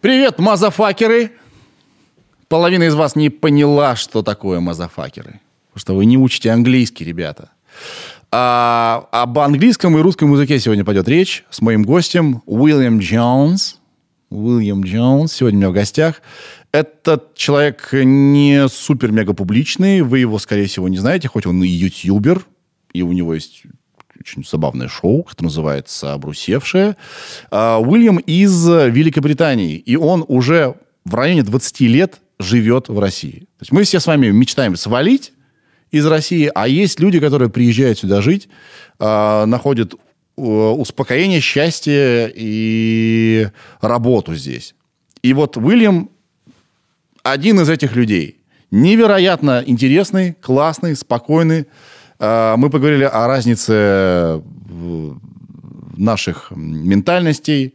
Привет, мазафакеры! Половина из вас не поняла, что такое мазафакеры. Потому что вы не учите английский, ребята. А, об английском и русском языке сегодня пойдет речь с моим гостем Уильям Джонс. Уильям Джонс сегодня у меня в гостях. Этот человек не супер-мега публичный. Вы его, скорее всего, не знаете, хоть он и ютубер, и у него есть очень забавное шоу, которое называется «Обрусевшее». А, Уильям из Великобритании, и он уже в районе 20 лет живет в России. То есть мы все с вами мечтаем свалить из России, а есть люди, которые приезжают сюда жить, а, находят э, успокоение, счастье и работу здесь. И вот Уильям один из этих людей. Невероятно интересный, классный, спокойный. А, мы поговорили о разнице наших ментальностей,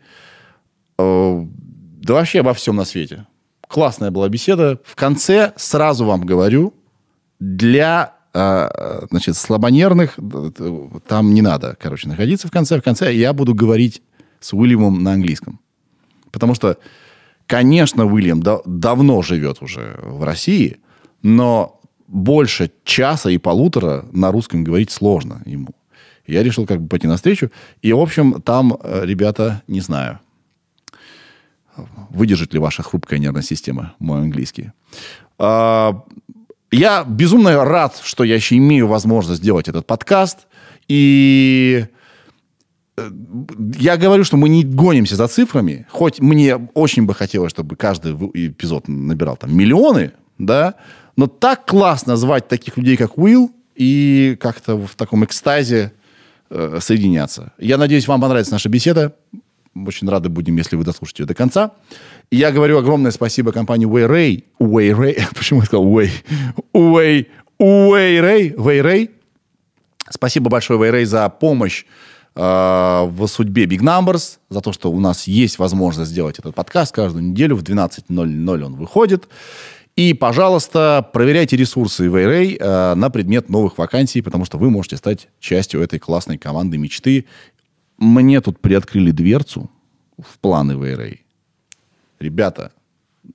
да вообще обо всем на свете. Классная была беседа. В конце сразу вам говорю, для а, значит, слабонервных там не надо, короче, находиться в конце. В конце я буду говорить с Уильямом на английском. Потому что Конечно, Уильям да, давно живет уже в России, но больше часа и полутора на русском говорить сложно ему. Я решил как бы пойти навстречу. И, в общем, там, э, ребята, не знаю, выдержит ли ваша хрупкая нервная система мой английский. А, я безумно рад, что я еще имею возможность сделать этот подкаст. И я говорю, что мы не гонимся за цифрами, хоть мне очень бы хотелось, чтобы каждый эпизод набирал там миллионы, да, но так классно звать таких людей, как Уилл, и как-то в таком экстазе э, соединяться. Я надеюсь, вам понравится наша беседа. Очень рады будем, если вы дослушаете ее до конца. И я говорю огромное спасибо компании Wayray. Wayray. Почему я сказал Way? Way. Wayray. Wayray. Спасибо большое, Wayray, за помощь Э, в судьбе Big Numbers, за то, что у нас есть возможность сделать этот подкаст каждую неделю в 12.00 он выходит. И, пожалуйста, проверяйте ресурсы Вейрей э, на предмет новых вакансий, потому что вы можете стать частью этой классной команды мечты. Мне тут приоткрыли дверцу в планы Вейрей. Ребята,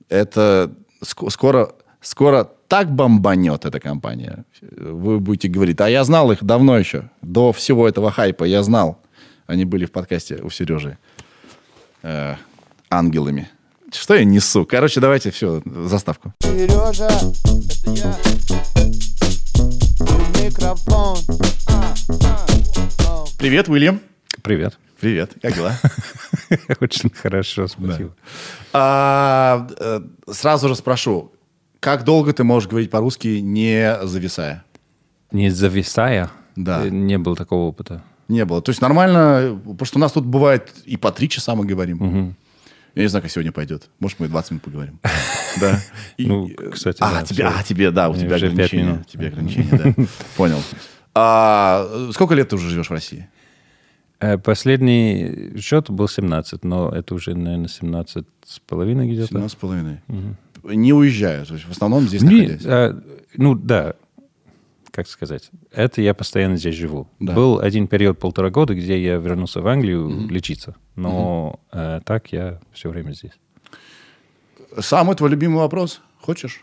это скоро, скоро так бомбанет эта компания. Вы будете говорить, а я знал их давно еще, до всего этого хайпа, я знал. Они были в подкасте у Сережи э, ангелами. Что я несу? Короче, давайте все, заставку. Сережа, это я. Микрофон. Привет, Уильям. Привет. Привет. Как дела? Очень хорошо, спасибо. А, э, сразу же спрошу, как долго ты можешь говорить по-русски, не зависая? Не зависая? Да. Э, не было такого опыта. Не было. То есть нормально, потому что у нас тут бывает и по три часа мы говорим. Угу. Я не знаю, как сегодня пойдет. Может, мы 20 минут поговорим. Да. Ну, кстати, А, тебе, а, тебе, да, у тебя ограничения. Тебе ограничения, да. Понял. А сколько лет ты уже живешь в России? Э, последний счет был 17, но это уже, наверное, 17 с половиной где-то. 17 с половиной. Не уезжаю, то есть в основном здесь Не, находясь. А, ну, да, как сказать, это я постоянно здесь живу. Да. Был один период полтора года, где я вернулся в Англию угу. лечиться, но угу. э, так я все время здесь. Самый твой любимый вопрос? Хочешь?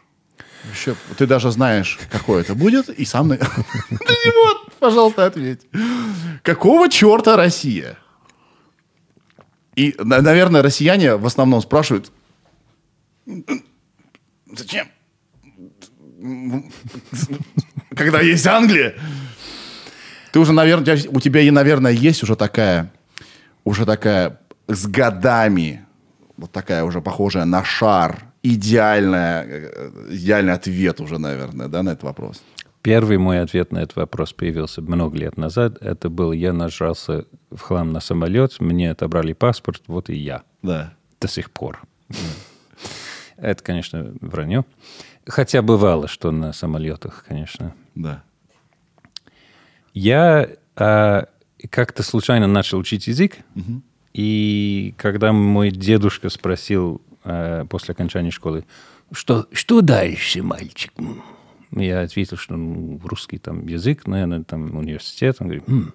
Еще, ты даже знаешь, какой это будет, и сам... Ты вот, пожалуйста, ответь. Какого черта Россия? И, наверное, россияне в основном спрашивают, зачем? Когда есть Англия? Ты уже, наверное, у тебя, и, наверное, есть уже такая, уже такая с годами, вот такая уже похожая на шар, идеальная, э, идеальный ответ уже, наверное, да, на этот вопрос. Первый мой ответ на этот вопрос появился много лет назад. Это был, я нажался в хлам на самолет, мне отобрали паспорт, вот и я. Да. До сих пор. Это, конечно, вранье. Хотя бывало, что на самолетах, конечно. Да. Я а, как-то случайно начал учить язык, угу. и когда мой дедушка спросил а, после окончания школы, что, что дальше, мальчик? Я ответил, что ну, русский там язык, наверное, там университет. Он говорит, хм,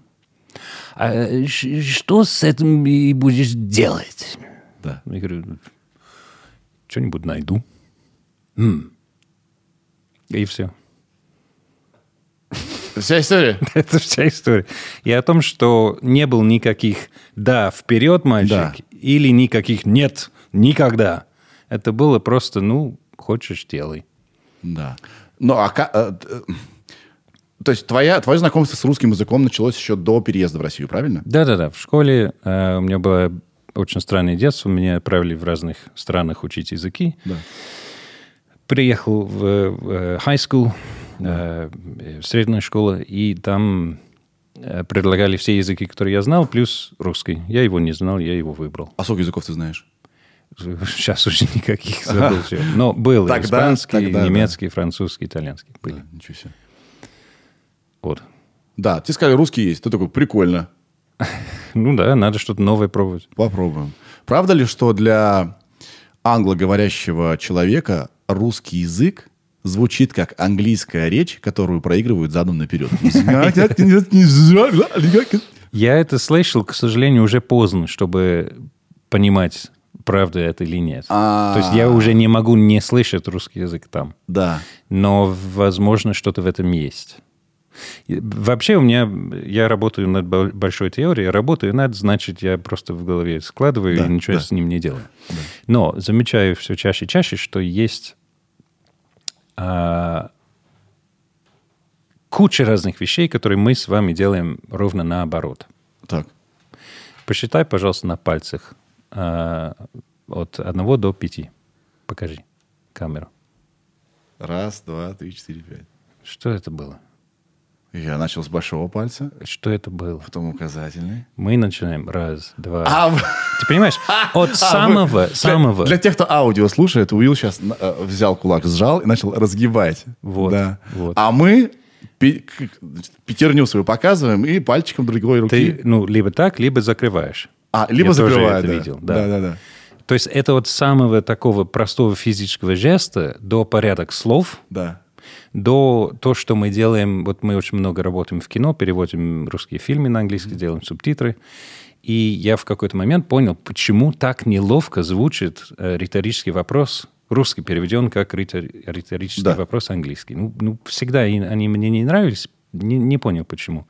а что с этим будешь делать? Да. Я говорю, что-нибудь найду. М. И все. Вся история? Это вся история. И о том, что не было никаких «да, вперед, мальчик», Да. или никаких «нет, никогда». Это было просто, ну, хочешь, делай. Да. Ну, а э, э, То есть твоя, твое знакомство с русским языком началось еще до переезда в Россию, правильно? Да-да-да, в школе э, у меня было очень странное детство. Меня отправили в разных странах учить языки. Да. Приехал в э, high school, э, в среднюю школу, и там э, предлагали все языки, которые я знал, плюс русский. Я его не знал, я его выбрал. А сколько языков ты знаешь? Сейчас уже никаких забыл все. Но был Тогда- испанский, тогда да. немецкий, французский, итальянский. Были. Да, ничего себе. Вот. Да, тебе сказали, русский есть. Ты такой, прикольно. Ну да, надо что-то новое пробовать. Попробуем. Правда ли, что для англоговорящего человека русский язык звучит как английская речь, которую проигрывают задом наперед? Я это слышал, к сожалению, уже поздно, чтобы понимать, правда это или нет. А. То есть я уже не могу не слышать русский язык там. Да. Но, возможно, что-то в этом есть. Вообще у меня, я работаю над бо- большой теорией, работаю над, значит, я просто в голове складываю Да, и ничего да. с ним не делаю. Но замечаю все чаще и чаще, что есть а, куча разных вещей, которые мы с вами делаем ровно наоборот. Так. Посчитай, пожалуйста, на пальцах а, от 1 до 5. Покажи камеру. Раз, два, три, четыре, пять. Что это было? Я начал с большого пальца, Что это было? потом указательный. Мы начинаем раз, два. А, Ты понимаешь, от самого, для- самого. Для, тех, кто аудио слушает, Уилл сейчас взял кулак, сжал и начал разгибать. Вот, Да. вот. А мы пятерню свою показываем и пальчиком другой руки. Ты, ну, либо так, либо закрываешь. А, либо Я тоже закрываю, это да. видел, да. Да, да, да. То есть это от самого такого простого физического жеста до порядок слов, Да. До то, что мы делаем, вот мы очень много работаем в кино, переводим русские фильмы на английский, делаем субтитры. И я в какой-то момент понял, почему так неловко звучит э, риторический вопрос, русский переведен как ритор- риторический Да. вопрос английский. Ну, ну, всегда они мне не нравились, не, не понял почему.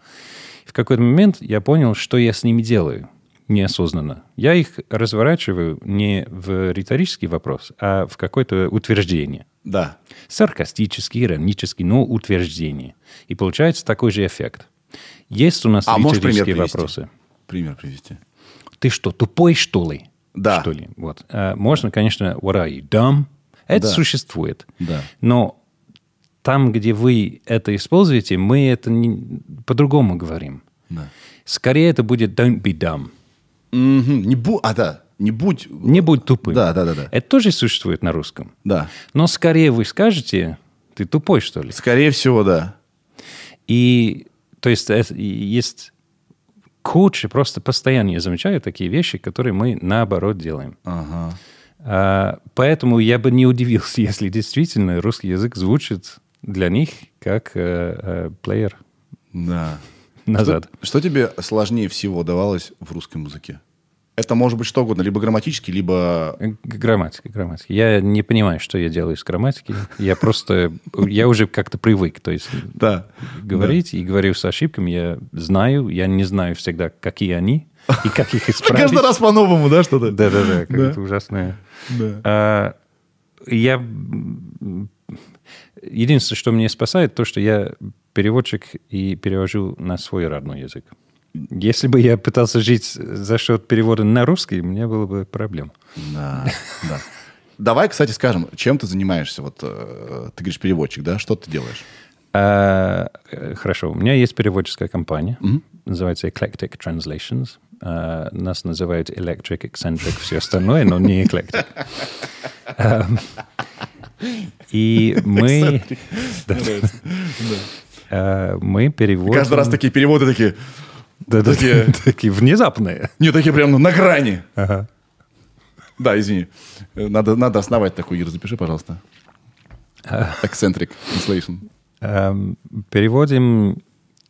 В какой-то момент я понял, что я с ними делаю неосознанно. Я их разворачиваю не в риторический вопрос, а в какое-то утверждение Да. саркастический, иронический, но утверждение. И получается такой же эффект. Есть у нас А пример риторические привести? вопросы. Пример привести. Ты что, тупой, что ли? Да. Что ли? Вот. А, можно, конечно, what are you, dumb? Это Да. существует. Да. Но там, где вы это используете, мы это не- по-другому говорим. Да. Скорее это будет don't be dumb. Мгм. Не бу... А, да. Не будь... Не будь тупым. Да, да, да, да. Это тоже существует на русском. Да. Но скорее вы скажете, ты тупой, что ли? Скорее всего, да. И то есть и есть куча, просто постоянно я замечаю такие вещи, которые мы наоборот делаем. Ага. А, поэтому я бы не удивился, если действительно русский язык звучит для них как э, э, плеер Да. Назад. Что, что тебе сложнее всего давалось в русском языке? Это может быть что угодно, либо грамматически, либо... Г- Грамматика, грамматика. Я не понимаю, что я делаю с грамматикой. Я просто, я уже как-то привык. То есть Да. говорить и говорю с ошибками. Я знаю, я не знаю всегда, какие они и как их исправить. Каждый раз по-новому, да, что-то? Да-да-да, Да. как-то ужасное. А, я... Единственное, что меня спасает, то, что я переводчик и перевожу на свой родной язык. Если бы я пытался жить за счет перевода на русский, у меня было бы проблем. Да, да. Давай, кстати, скажем, чем ты занимаешься? Вот э, ты говоришь переводчик, да? Что ты делаешь? А, э, хорошо, у меня есть переводческая компания, называется Eclectic Translations. А, нас называют Electric, Eccentric, все остальное, но не Eclectic. И мы... А, Мы переводим... Каждый раз такие переводы такие... Да, такие- такие внезапные. Не, такие прям на грани. Ага. Да, извини. Э, Надо, надо основать такой, Ир, запиши, пожалуйста. Eccentric translation. Эм, Переводим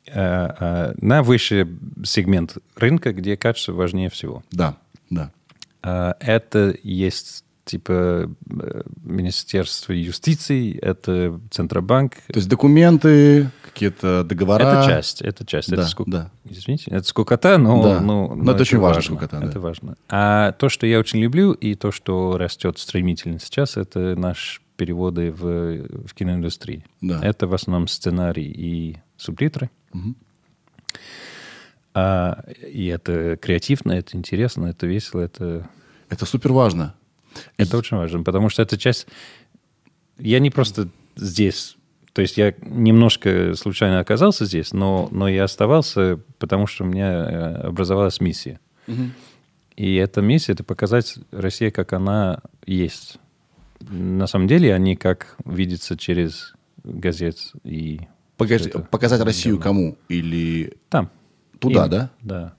э, э, на высший сегмент рынка, где качество важнее всего. Да, да. Это есть типа э, Министерство юстиции, это Центробанк. То есть документы, какие-то договора. Это часть, это часть. Да, это скук- да. Извините, это скукота, но, Да. но, Но это очень важно, важно. скукота, да. Это важно. А то, что я очень люблю, и то, что растет стремительно сейчас, это наши переводы в, в киноиндустрии. Да. Это в основном сценарий и субтитры. А, и это креативно, это интересно, это весело, это, Это супер важно. Это очень важно, потому что это часть... Я не просто здесь, то есть я немножко случайно оказался здесь, но, но я оставался, потому что у меня э, образовалась миссия. И эта миссия — это показать России, как она есть. На самом деле они как видятся через газет и... Погоди, это показать Россию кому? Или Там. туда, Им. да? Да.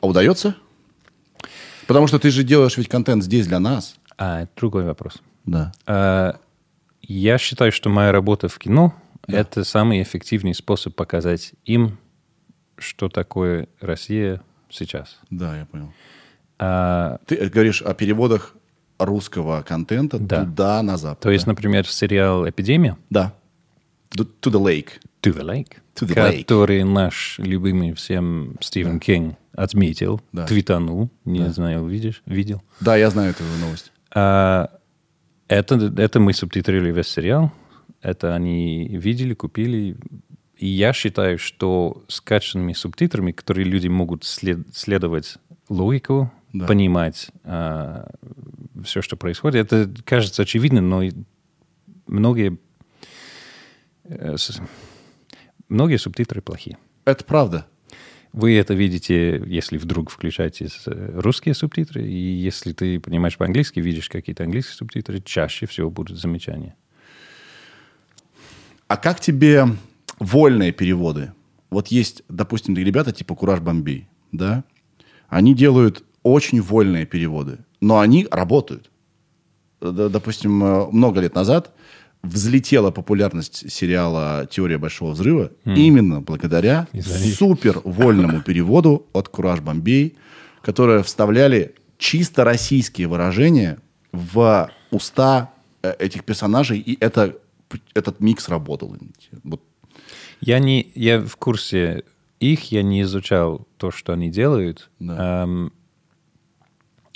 А удается? Потому что ты же делаешь ведь контент здесь для нас. А, это другой вопрос. Да. А, Я считаю, что моя работа в кино это самый эффективный способ показать им, что такое Россия сейчас. Да, я понял. А, Ты говоришь о переводах русского контента Да. туда, на запад. то есть, например, сериал «Эпидемия» Да. To the lake. «To the Lake», To the Lake. который наш любимый всем Стивен Кинг отметил, Да. твитанул, не знаю, видишь, видел. Да, я знаю эту новость. А, это, это мы субтитрировали весь сериал. Это они видели, купили. И я считаю, что скачанными субтитрами, которые люди могут след- следовать логику, Да. понимать все, что происходит, это кажется очевидным, но многие, э, с- многие субтитры плохие. Это правда. Вы это видите, если вдруг включаете э, русские субтитры, и если ты понимаешь по-английски, видишь какие-то английские субтитры, чаще всего будут замечания. А как тебе вольные переводы? Вот есть, допустим, ребята типа Кураж Бомбей, да? Они делают очень вольные переводы, но они работают. Допустим, э, много лет назад взлетела популярность сериала «Теория большого взрыва» именно благодаря супер вольному переводу от Кураж Бомбей, которые вставляли чисто российские выражения в уста э, этих персонажей, и это, этот микс работал. Вот, Я, не, я в курсе их, я не изучал то, что они делают. Да. Эм,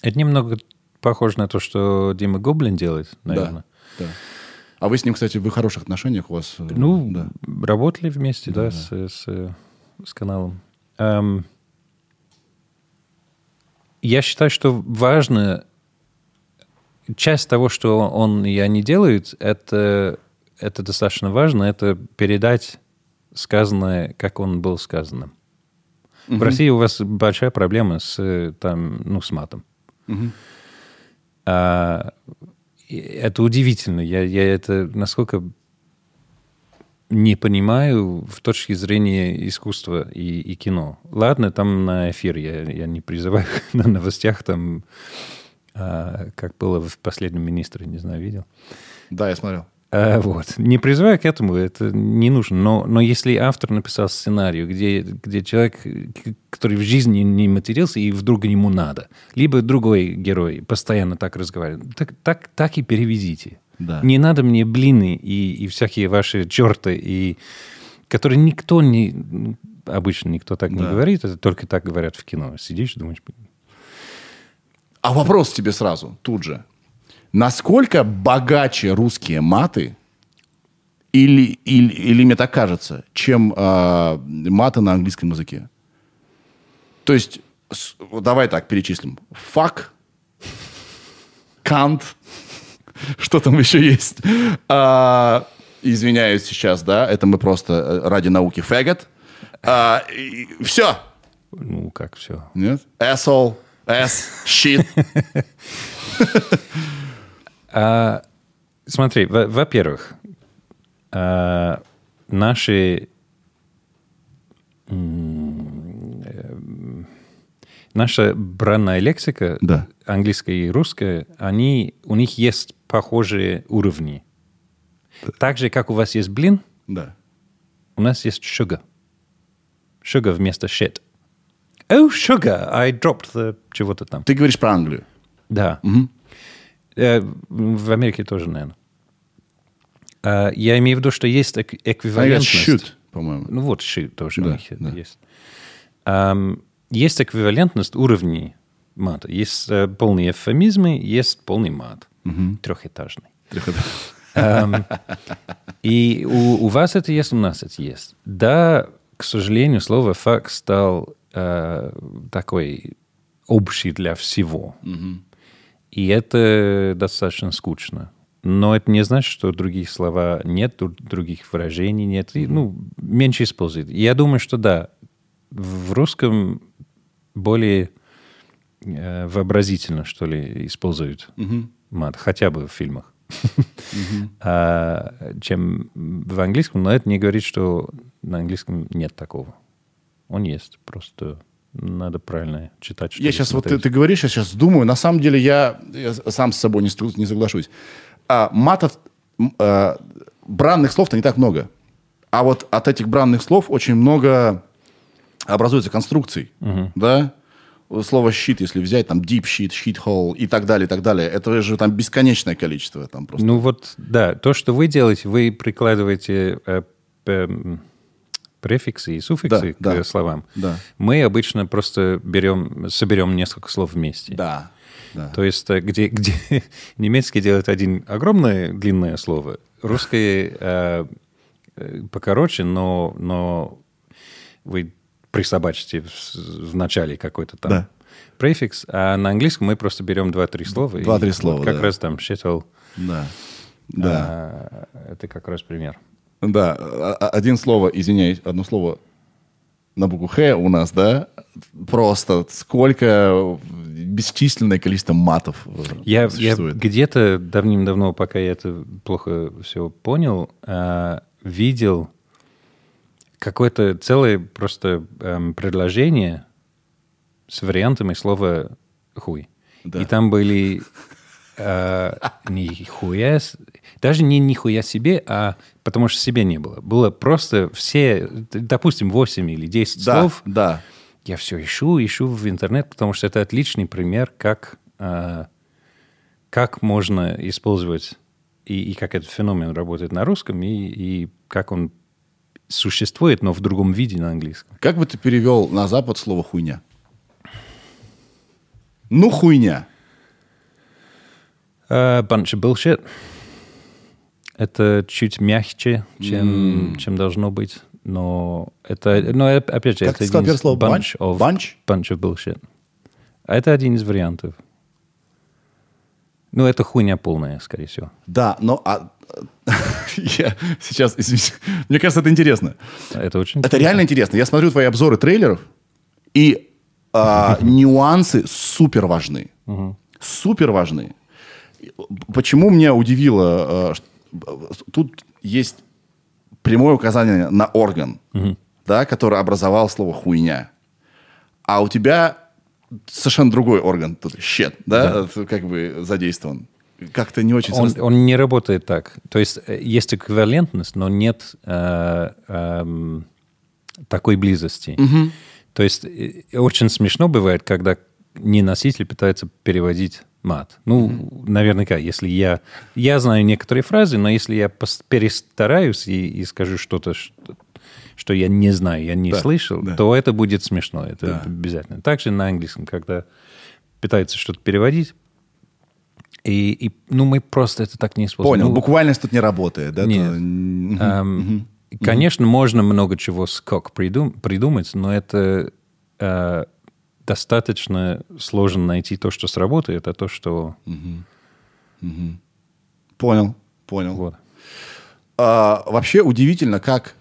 это немного похоже на то, что Дима Гоблин делает, наверное. да, да. А вы с ним, кстати, в хороших отношениях у вас? э, Ну, да. работали вместе, да, С, с, с каналом. Эм, я считаю, что важно... Часть того, что он и они делают, это, это достаточно важно, это передать сказанное, как он был сказанным. В России у вас большая проблема с, э, там, ну, с матом. А, и это удивительно. Я, я это насколько не понимаю в точке зрения искусства и, и кино. Ладно, там на эфир я, я не призываю на новостях, там, а, как было в последнем министре, не знаю, видел. да, я смотрел. А, вот. Не призываю к этому, это не нужно. Но, но если автор написал сценарий, где, где человек, который в жизни не матерился, и вдруг ему надо, либо другой герой постоянно так разговаривает, так, так, так и переведите. Да. Не надо мне блины и, и всякие ваши черты, и, которые никто не... Обычно никто так не Да. говорит, это только так говорят в кино. Сидишь, думаешь... А вопрос тебе сразу, тут же. Насколько богаче русские маты, или, или, или мне так кажется, чем э, маты на английском языке? То есть, с- давай так перечислим. Fuck, can't, что там еще есть? А, извиняюсь сейчас, да, это мы просто э, ради науки faggot. все, Ну, как все. нет? Asshole, ass, shit. А, смотри, во- во-первых, а, наши э, наша бранная лексика, Да. английская и русская, они, у них есть похожие уровни. Так же, как у вас есть блин, Да. у нас есть sugar. Sugar вместо shit. Oh, sugar, I dropped the чего-то там. Ты говоришь про Англию. Да. Э, В Америке тоже, наверное. А, Я имею в виду, что есть эквивалентность. shoot, по-моему. Ну вот shoot тоже Да, у них да. есть. Есть эквивалентность уровней мата. Есть э, полные эвфемизмы, есть полный мат. Трехэтажный. Эм, И у, у вас это есть, у нас это есть. Да, к сожалению, слово факт стал э, такой общий для всего. И это достаточно скучно. Но это не значит, что других слова нет, дру- других выражений нет. И, ну, меньше используют. Я думаю, что да, в русском более э, вообразительно, что ли, используют мат, хотя бы в фильмах, А, чем в английском. Но это не говорит, что на английском нет такого. Он есть, просто надо правильно читать. Я чтобы сейчас, вот ты, смотреть. ты говоришь, я сейчас думаю, на самом деле я, я сам с собой не, не соглашусь. А, матов, а, бранных слов-то не так много. А вот от этих бранных слов очень много образуется конструкций. Да? Слово щит, если взять, там deep sheet, sheet hole и так далее, и так далее. Это же там бесконечное количество. Там просто. Ну вот, да, то, что вы делаете, вы прикладываете э, п- префиксы и суффиксы Да, к да, словам. да. Мы обычно просто берем, соберем несколько слов вместе. Да. да. То есть, э, где, где немецкий делает один огромное длинное слово, русский э, э, покороче, но, но вы присобачите в, в начале какой-то там Да. префикс, а на английском мы просто берем два-три слова. Два-три слова, Как да. раз там shithole. Да. Да. А, это как раз пример. Да, а- а- один слово, извиняюсь, одно слово на букву Х у нас, да, просто сколько бесчисленное количество матов э, Я, я существует. где-то давным-давно, пока я это плохо все понял, а, видел какое-то целое просто эм, предложение с вариантами слова хуй. Да. И там были э, нихуя, с- даже не нихуя себе, а потому что себе не было. Было просто все, допустим, 8 или 10 Да, слов. да. Я все ищу, ищу в интернет, потому что это отличный пример, как, э, как можно использовать и, и как этот феномен работает на русском, и, и как он существует, но в другом виде на английском. Как бы ты перевел на Запад слово хуйня? Ну, хуйня. A bunch of bullshit. Это чуть мягче, чем, чем должно быть. Но это, но опять же, Как это ты сказал первое слово? bunch Bunch? of, Bunch? bunch of bullshit. А это один из вариантов. Ну, это хуйня полная, скорее всего. Да, но... а- я сейчас, извините, мне кажется, это интересно. Это очень Это реально интересно. Я смотрю твои обзоры трейлеров, и а, нюансы супер важны. Супер важны. Почему меня удивило, а, тут есть прямое указание на орган, да, который образовал слово хуйня. А у тебя совершенно другой орган, тут щет, да, как бы задействован. Как-то не очень... Он, он не работает так. То есть э, есть эквивалентность, но нет э, эм, такой близости. То есть э, очень смешно бывает, когда неноситель пытается переводить мат. Ну, наверняка, если я... Я знаю некоторые фразы, но если я перестараюсь и, и скажу что-то, что, что я не знаю, я не Да, слышал, да. то это будет смешно. Это Да. обязательно. Также на английском, когда пытаются что-то переводить, и, и, ну, мы просто это так не используем. Понял, Ну, буквальность тут не работает, да? Нет. Эм, Конечно, можно много чего скок придум- придумать, но это э, достаточно сложно найти то, что сработает, а то, что... Понял, понял. Вот. А, вообще удивительно, как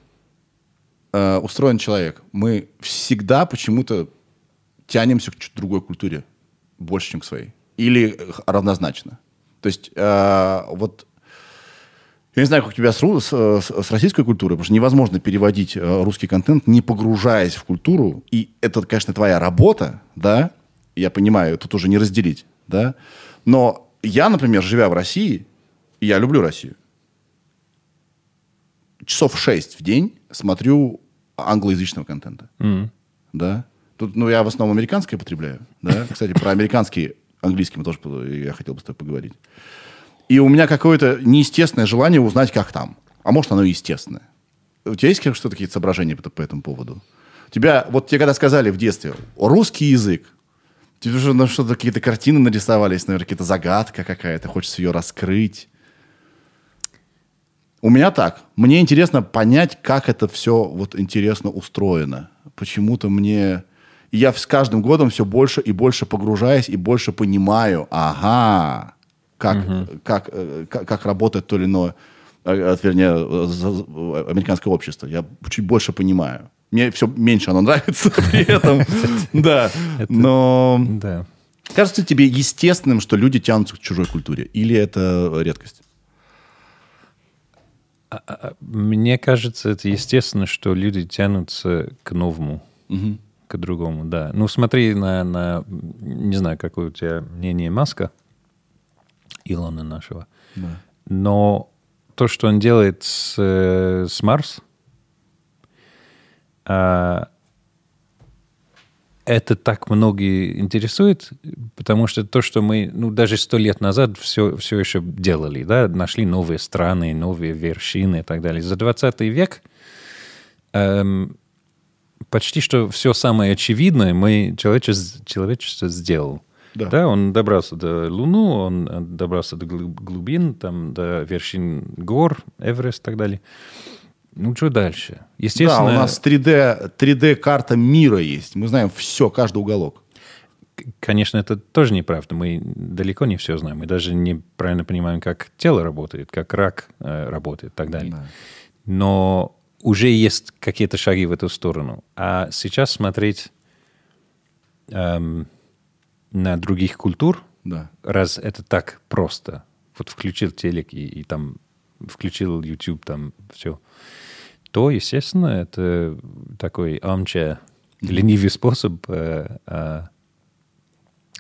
э, устроен человек. Мы всегда почему-то тянемся к другой культуре больше, чем к своей. Или э, равнозначно. То есть э, вот я не знаю, как у тебя с, с, с- российской культурой, потому что невозможно переводить э, русский контент, не погружаясь в культуру. И это, конечно, твоя работа, да, я понимаю, тут уже не разделить, да. Но я, например, живя в России, я люблю Россию, часов шесть в день смотрю англоязычного контента. Да. Тут, ну, я в основном американское потребляю. Да. Кстати, про американский английским тоже по- я хотел бы с тобой поговорить. И у меня какое-то неестественное желание узнать, как там. А может, оно естественное. У тебя есть что-то, какие-то соображения по, по этому поводу? Тебя, вот тебе когда сказали в детстве, русский язык, тебе уже на что-то какие-то картины нарисовались, наверное, какая-то загадка какая-то, хочется ее раскрыть. У меня так. Мне интересно понять, как это все вот интересно устроено. Почему-то мне... Я с каждым годом все больше и больше погружаюсь и больше понимаю, ага, как, как, э, как, как работает то или иное, вернее, э, за- за- американское общество. Я чуть больше понимаю. Мне все меньше оно нравится при этом. Да. Но Да. кажется тебе естественным, что люди тянутся к чужой культуре? Или это редкость? Мне кажется, это естественно, что люди тянутся к новому, к другому, да. Ну, смотри на, на, не знаю, какое у тебя мнение Маска, Илона нашего, но то, что он делает с, э, с Марс, а, это так многие интересует, потому что то, что мы, ну, даже сто лет назад все, все еще делали, да, нашли новые страны, новые вершины и так далее. За 20 век эм, почти что все самое очевидное мы, человечество, человечество сделал. Да. он добрался до Луны, он э, добрался до глуб- глубин, там, до вершин гор, Эверест и так далее. Ну, что дальше? Да, Естественно, у нас 3D, 3D-карта мира есть. Мы знаем все, каждый уголок. Конечно, это тоже неправда. Мы далеко не все знаем. Мы даже неправильно понимаем, как тело работает, как рак э, работает и так далее. Но уже есть какие-то шаги в эту сторону. А сейчас смотреть эм, на других культур, Да. раз это так просто. Вот включил телек и, и там включил YouTube, там все. То, естественно, это такой armchair, ленивый способ э, э,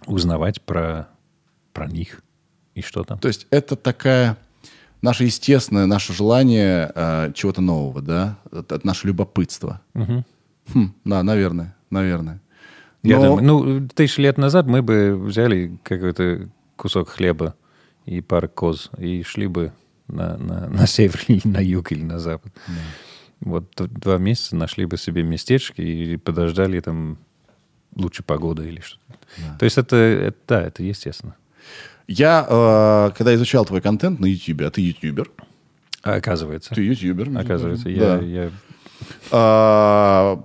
узнавать про, про них и что там. То есть это такая наше естественное, наше желание э, чего-то нового, да? Это, это наше любопытство. Хм, да, наверное, наверное. Я Но- думаю, ну, тысячи лет назад мы бы взяли какой-то кусок хлеба и пару коз и шли бы на, на, на север, или на юг или на запад. Вот д- два месяца нашли бы себе местечко и подождали там лучше погоды или что-то. То есть это, это, да, это естественно. Я, э, когда изучал твой контент на YouTube, а ты ютубер, А оказывается. ты ютубер, Оказывается, я, Да. я А,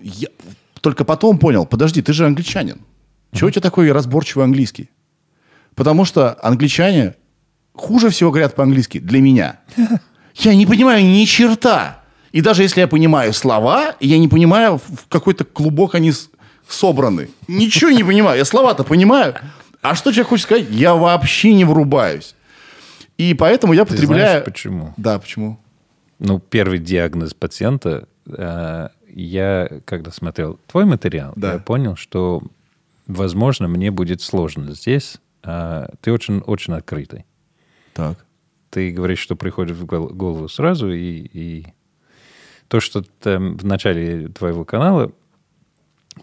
я только потом понял, подожди, ты же англичанин. Чего у тебя такой разборчивый английский? Потому что англичане хуже всего говорят по-английски для меня. Я не понимаю ни черта. И даже если я понимаю слова, я не понимаю, в какой-то клубок они собраны. Ничего не понимаю. Я слова-то понимаю. А что человек хочет сказать, я вообще не врубаюсь. И поэтому я Ты потребляю... знаешь, почему? Да, почему? Ну, первый диагноз пациента, э, я, когда смотрел твой материал, Да. я понял, что, возможно, мне будет сложно здесь. а ты очень, очень открытый. Так. Ты говоришь, что приходит в гол- голову сразу, и, и то, что там в начале твоего канала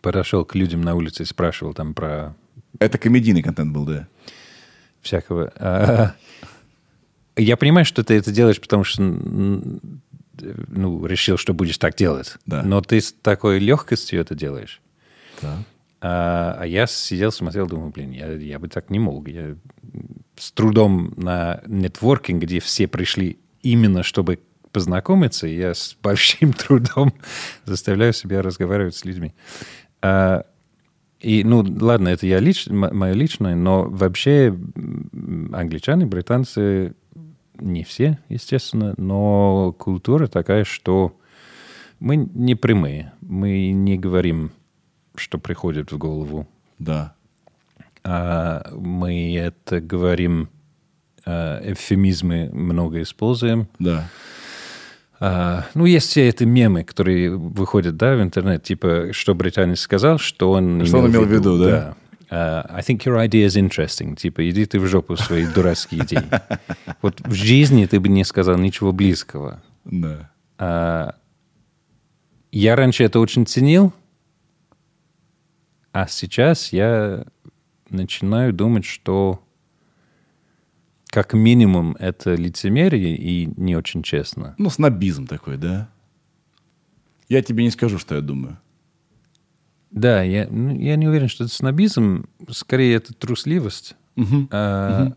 подошел к людям на улице и спрашивал там про Это комедийный контент был, да. всякого. А, Я понимаю, что ты это делаешь, потому что ну, решил, что будешь так делать. Да. Но ты с такой легкостью это делаешь. Так. А, а я сидел, смотрел, думаю, блин, я, я бы так не мог. Я с трудом на нетворкинг, где все пришли именно, чтобы познакомиться, я с большим трудом заставляю себя разговаривать с людьми. А, и, ну, ладно, это я лич, мое личное, но вообще англичане, британцы, не все, естественно, но культура такая, что мы не прямые, мы не говорим, что приходит в голову, Да. а мы это говорим, а, эвфемизмы много используем. Да. А, ну, есть все эти мемы, которые выходят, да, в интернет, типа, что британец сказал, что он Что он имел в виду, да? А, I think your idea is interesting. Типа, иди ты в жопу свои дурацкие идеи. Вот в жизни ты бы не сказал ничего близкого. Да. А, я раньше это очень ценил, А сейчас я начинаю думать, что как минимум это лицемерие и не очень честно. Ну, снобизм такой, да? Я тебе не скажу, что я думаю. Да, я, ну, я не уверен, что это снобизм. Скорее, это трусливость. А,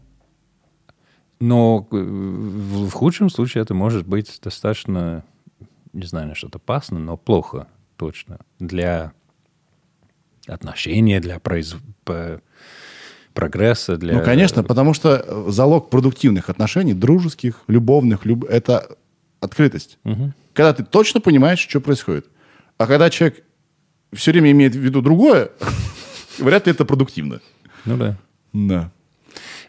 Но э, в, в худшем случае это может быть достаточно, не знаю, насчет опасно, но плохо точно для отношения, для произ... прогресса, для... Ну, конечно, потому что э, залог продуктивных отношений, дружеских, любовных, люб... это открытость. Когда ты точно понимаешь, что происходит. А когда человек все время имеет в виду другое, вряд ли это продуктивно. Ну да. Да.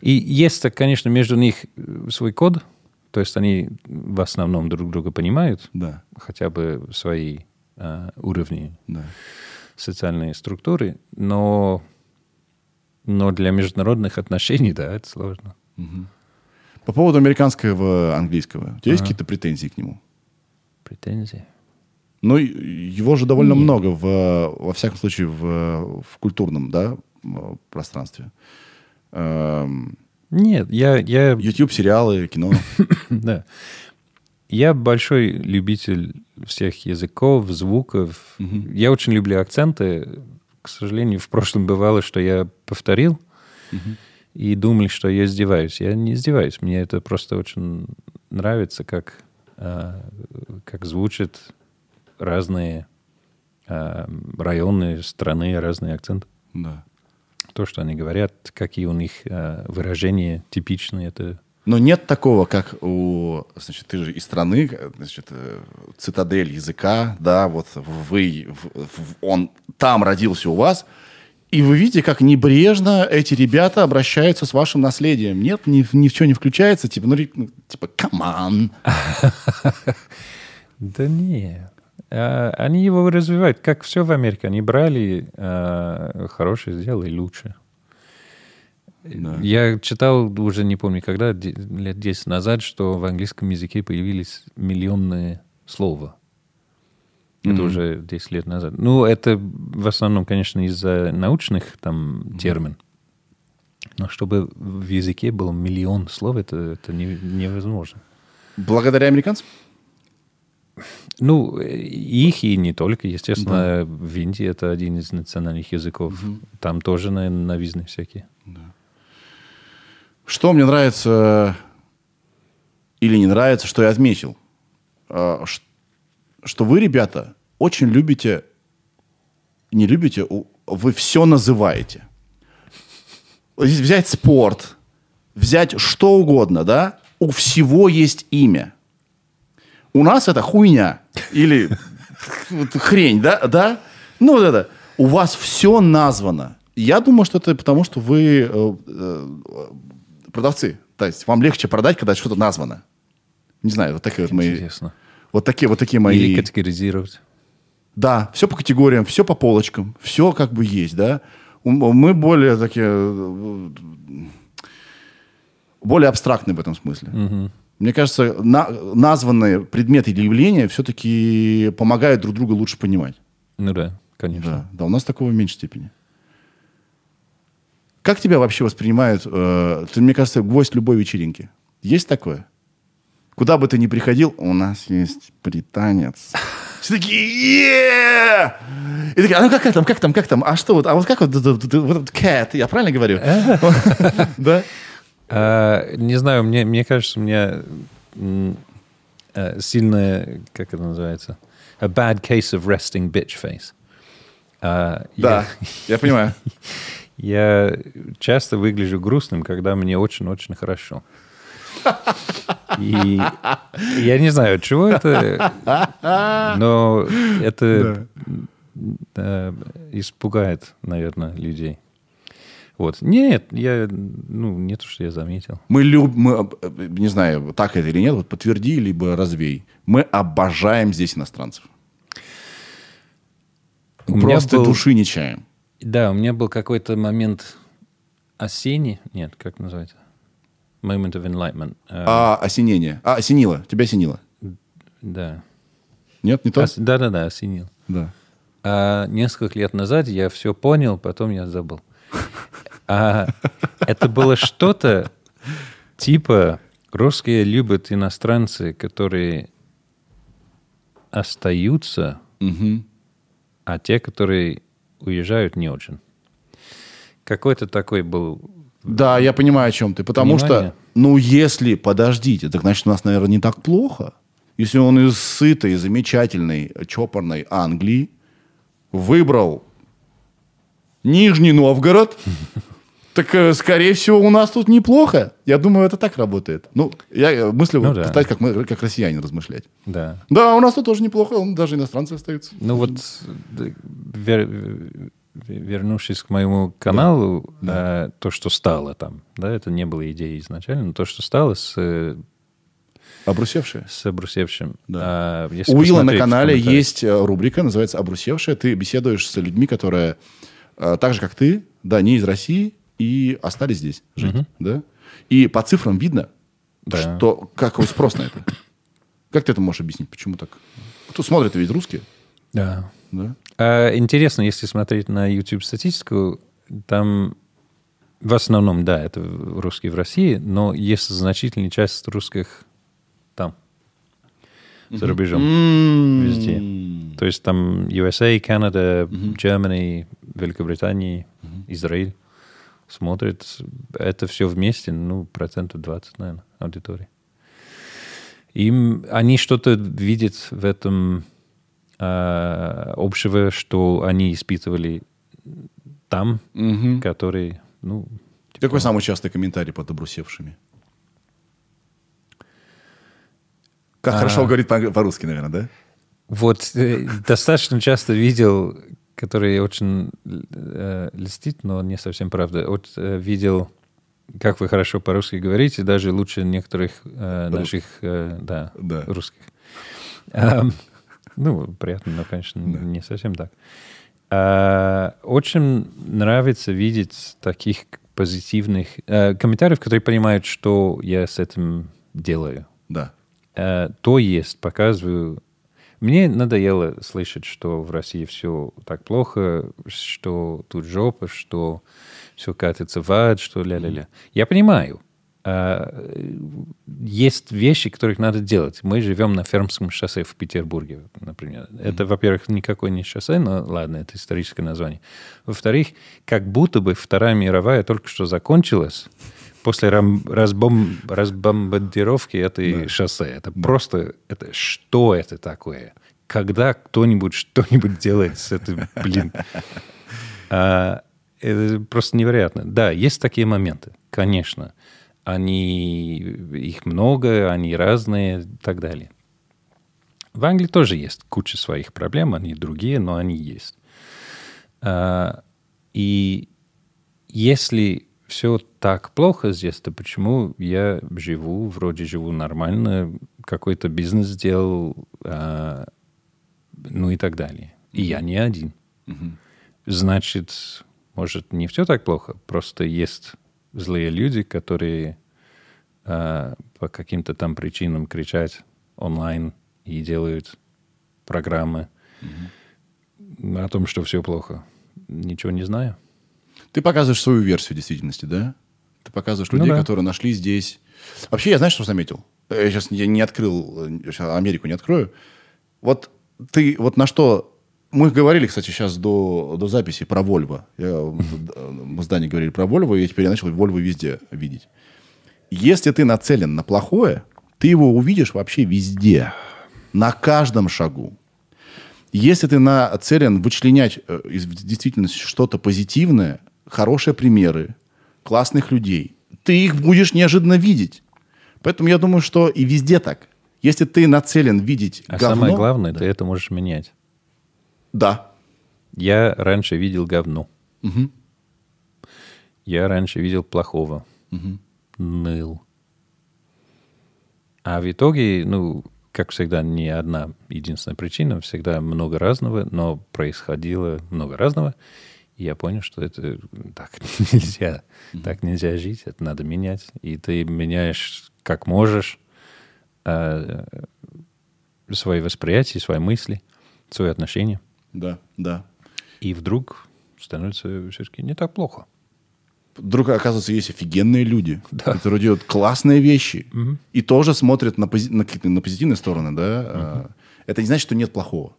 И есть, конечно, между них э, свой код, то есть они в основном друг друга понимают, Да. хотя бы свои э, уровни Да. социальной структуры, но, но для международных отношений, да, это сложно. По поводу американского английского. У тебя есть какие-то претензии к нему? Претензии. Ну, его же довольно много, в, во всяком случае, в, в культурном да, пространстве. Эм, Нет, я, я, YouTube, сериалы, кино. да. Я большой любитель всех языков, звуков. Я очень люблю акценты. К сожалению, в прошлом бывало, что я повторил и думали, что я издеваюсь. Я не издеваюсь. Мне это просто очень нравится, как, а, как звучат разные а, районы страны, разные акценты. Да. То, что они говорят, какие у них а, выражения типичные, это Но нет такого, как у... Значит, ты же из страны, значит, э, цитадель языка, да, вот вы, он там родился у вас, и вы видите, как небрежно эти ребята обращаются с вашим наследием. Нет, ни, ни в что не включается, типа, ну, ну, типа, каман. Да нет. А, Они его развивают, как все в Америке. Они брали а, хорошее, сделали лучше. Я читал, уже не помню когда, лет 10 назад, что в английском языке появились миллионные слова. Это уже 10 лет назад. Ну, это в основном, конечно, из-за научных там термин. Но чтобы в языке был миллион слов, это, это не- невозможно. Благодаря американцам? Ну, их и не только. Естественно, в Индии это один из национальных языков. Там тоже, наверное, новизны всякие. Что мне нравится или не нравится, что я отметил? А, Что вы, ребята, очень любите, не любите, вы все называете. Взять спорт, взять что угодно, да? У всего есть имя. У нас это хуйня или хрень, да? да? Ну, вот это. У вас все названо. Я думаю, что это потому, что вы э, э, продавцы. То есть вам легче продать, когда что-то названо. Не знаю, вот такие вот мои... Интересно. Вот такие, вот такие мои... Или категоризировать. Да, все по категориям, все по полочкам, все как бы есть, да. Мы более такие, э, более абстрактны в этом смысле. Мне кажется, на- названные предметы или явления все-таки помогают друг друга лучше понимать. Ну да, конечно. Да, да, у нас такого в меньшей степени. Как тебя вообще воспринимают? э, ты, мне кажется, гвоздь любой вечеринки. Есть такое? Куда бы ты ни приходил, у нас есть британец. Все такие! И такие, а ну как там, как там, как там, а что вот, а вот как вот, вот этот cat, я правильно говорю? Да? А, не знаю, мне, мне кажется, у меня э, сильная, как это называется, a bad case of resting bitch face. А, Да, я понимаю. Я, я часто выгляжу грустным, когда мне очень-очень хорошо. И я не знаю, от чего это, но это э, испугает, наверное, людей. Вот. Нет, я, ну, не то, что я заметил. Мы любим, не знаю, так это или нет, вот подтверди, либо развей. Мы обожаем здесь иностранцев. У Просто был- души не чаем. Да, у меня был какой-то момент осенний, нет, как называется? Moment of enlightenment. Э, А осенение. А, осенило. Тебя осенило. Да. Нет, не то? Ос- Да-да-да, осенил. Да. А несколько лет назад я все понял, потом я забыл. А это было что-то типа русские любят иностранцы, которые остаются, Мгм. а те, которые уезжают, не очень. Какой-то такой был... Да, я понимаю, о чем ты. Потому Понимание. что, ну, если, подождите, так значит, у нас, наверное, не так плохо. Если он из сытой, замечательной, чопорной Англии выбрал Нижний Новгород, так, э, скорее всего, у нас тут неплохо. Я думаю, это так работает. Ну, я э, мыслю Ну да. пытаюсь как, мы, как россиянин размышлять. Да. Да, у нас тут тоже неплохо, он даже иностранцы остаются. Ну вот, д- вер- вернувшись к моему каналу, э, то, что стало там, да, это не было идеей изначально, но то, что стало с, э, Обрусевшие. с Обрусевшим. Да. а, У Уилла на канале есть э, рубрика, называется «Обрусевшая». Ты беседуешь с людьми, которые э, так же, как ты, да, не из России, и остались здесь жить. Да? И по цифрам видно, Да. что какой спрос на это. Как ты это можешь объяснить? Почему так? Кто смотрит, ведь русские. Да. Да? А, Интересно, если смотреть на YouTube статистику, там в основном, да, это русские в России, но есть значительная часть русских там, за рубежом, везде. То есть там USA, Канада, Германия, Великобритания, Израиль смотрят. Это все вместе, ну, процентов 20, наверное, аудитории. Им, они что-то видят в этом а, общего, что они испытывали там, который, ну, Какой самый частый комментарий под обрусевшими? Как хорошо он говорит по- по-русски, наверное, да? Вот э, достаточно часто видел, который очень э, льстит, но не совсем правда. Вот э, видел, как вы хорошо по-русски говорите, даже лучше некоторых э, наших э, да, Да. русских. Ам, ну, приятно, но, конечно, не совсем так. А, очень нравится видеть таких позитивных э, комментариев, которые понимают, что я с этим делаю. Да. Э, то есть показываю. Мне надоело слышать, что в России все так плохо, что тут жопа, что все катится в ад, что ля-ля-ля. Я понимаю. э, Есть вещи, которых надо делать. Мы живем на Фермском шоссе в Петербурге, например. Это, во-первых, никакое не шоссе, но ладно, это историческое название. Во-вторых, как будто бы Вторая мировая только что закончилась после рам- разбом- разбомбардировки этой шоссе. Это просто... Это, что это такое? Когда кто-нибудь что-нибудь делает с этим, блин... А, это просто невероятно. Да, есть такие моменты, конечно. Они, их много, они разные и так далее. В Англии тоже есть куча своих проблем, они другие, но они есть. А, и если все так плохо здесь, то почему я живу, вроде живу нормально, какой-то бизнес сделал, а, ну и так далее. И я не один. Значит, может, не все так плохо, просто есть злые люди, которые а, по каким-то там причинам кричат онлайн и делают программы о том, что все плохо. Ничего не знаю. Ты показываешь свою версию действительности, да? Ты показываешь Ну людей, да. которые нашли здесь. Вообще, я знаешь, что заметил? Я сейчас не, не открыл, э, щас Америку не открою. Вот ты вот на что... Мы говорили, кстати, сейчас до, до записи про Вольво. Я, в здании говорили про Вольво, и теперь я начал Вольво везде видеть. Если ты нацелен на плохое, ты его увидишь вообще везде. На каждом шагу. Если ты нацелен вычленять э, из действительности что-то позитивное, хорошие примеры, классных людей, ты их будешь неожиданно видеть. Поэтому я думаю, что и везде так. Если ты нацелен видеть А говно... самое главное, ты это можешь менять. Да. Я раньше видел говно. Я раньше видел плохого. Ныл. А в итоге, ну, как всегда, не одна единственная причина, всегда много разного, но происходило много разного. И я понял, что это так нельзя. Так нельзя жить, это надо менять. И ты меняешь как можешь э, свои восприятия, свои мысли, свои отношения. Да, да. И вдруг становится все-таки не так плохо. Вдруг, оказывается, есть офигенные люди, Да. которые делают классные вещи и тоже смотрят на, пози- на на позитивные стороны, да. А, Это не значит, что нет плохого.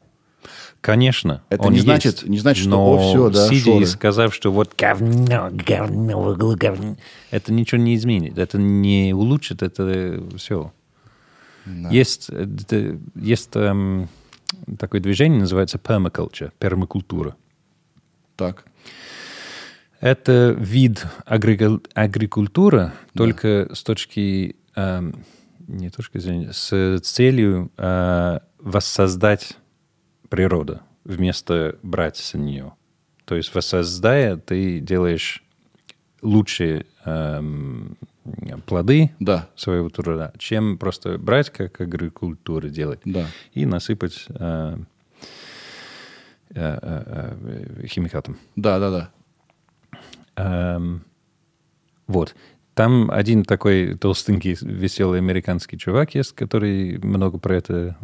Конечно. Это не есть, значит- не значит, что, но о, всё, да, сидя шоры. и сказав, что вот говно, говно, в углу говно, это ничего не изменит, это не улучшит, это все. Есть, э, есть эм, такое движение, называется permaculture, пермакультура. Так. Это вид агрикул- агрикультуры, только с точки, эм, не точки зрения, с целью э, воссоздать природу, вместо брать с нее. То есть воссоздая, ты делаешь лучшие эм, плоды Да. своего труда, чем просто брать, как агрикультура делать, Да. и насыпать э, э, э, э, химикатом. Да, да, да. Эм, вот. Там один такой толстенький, веселый американский чувак есть, который много про это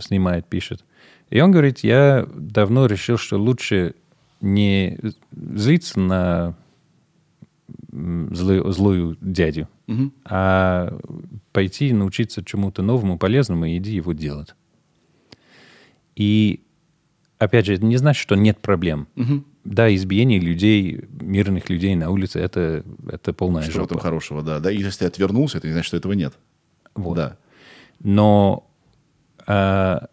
снимает, пишет. И он говорит, я давно решил, что лучше не злиться на злы- злую дядю, а пойти научиться чему-то новому, полезному и иди его делать. И, опять же, это не значит, что нет проблем. Да, избиение людей, мирных людей на улице, это, это полная Что в жопа. этом хорошего, да. Да, и если ты отвернулся, это не значит, что этого нет. Вот. Да. Но а,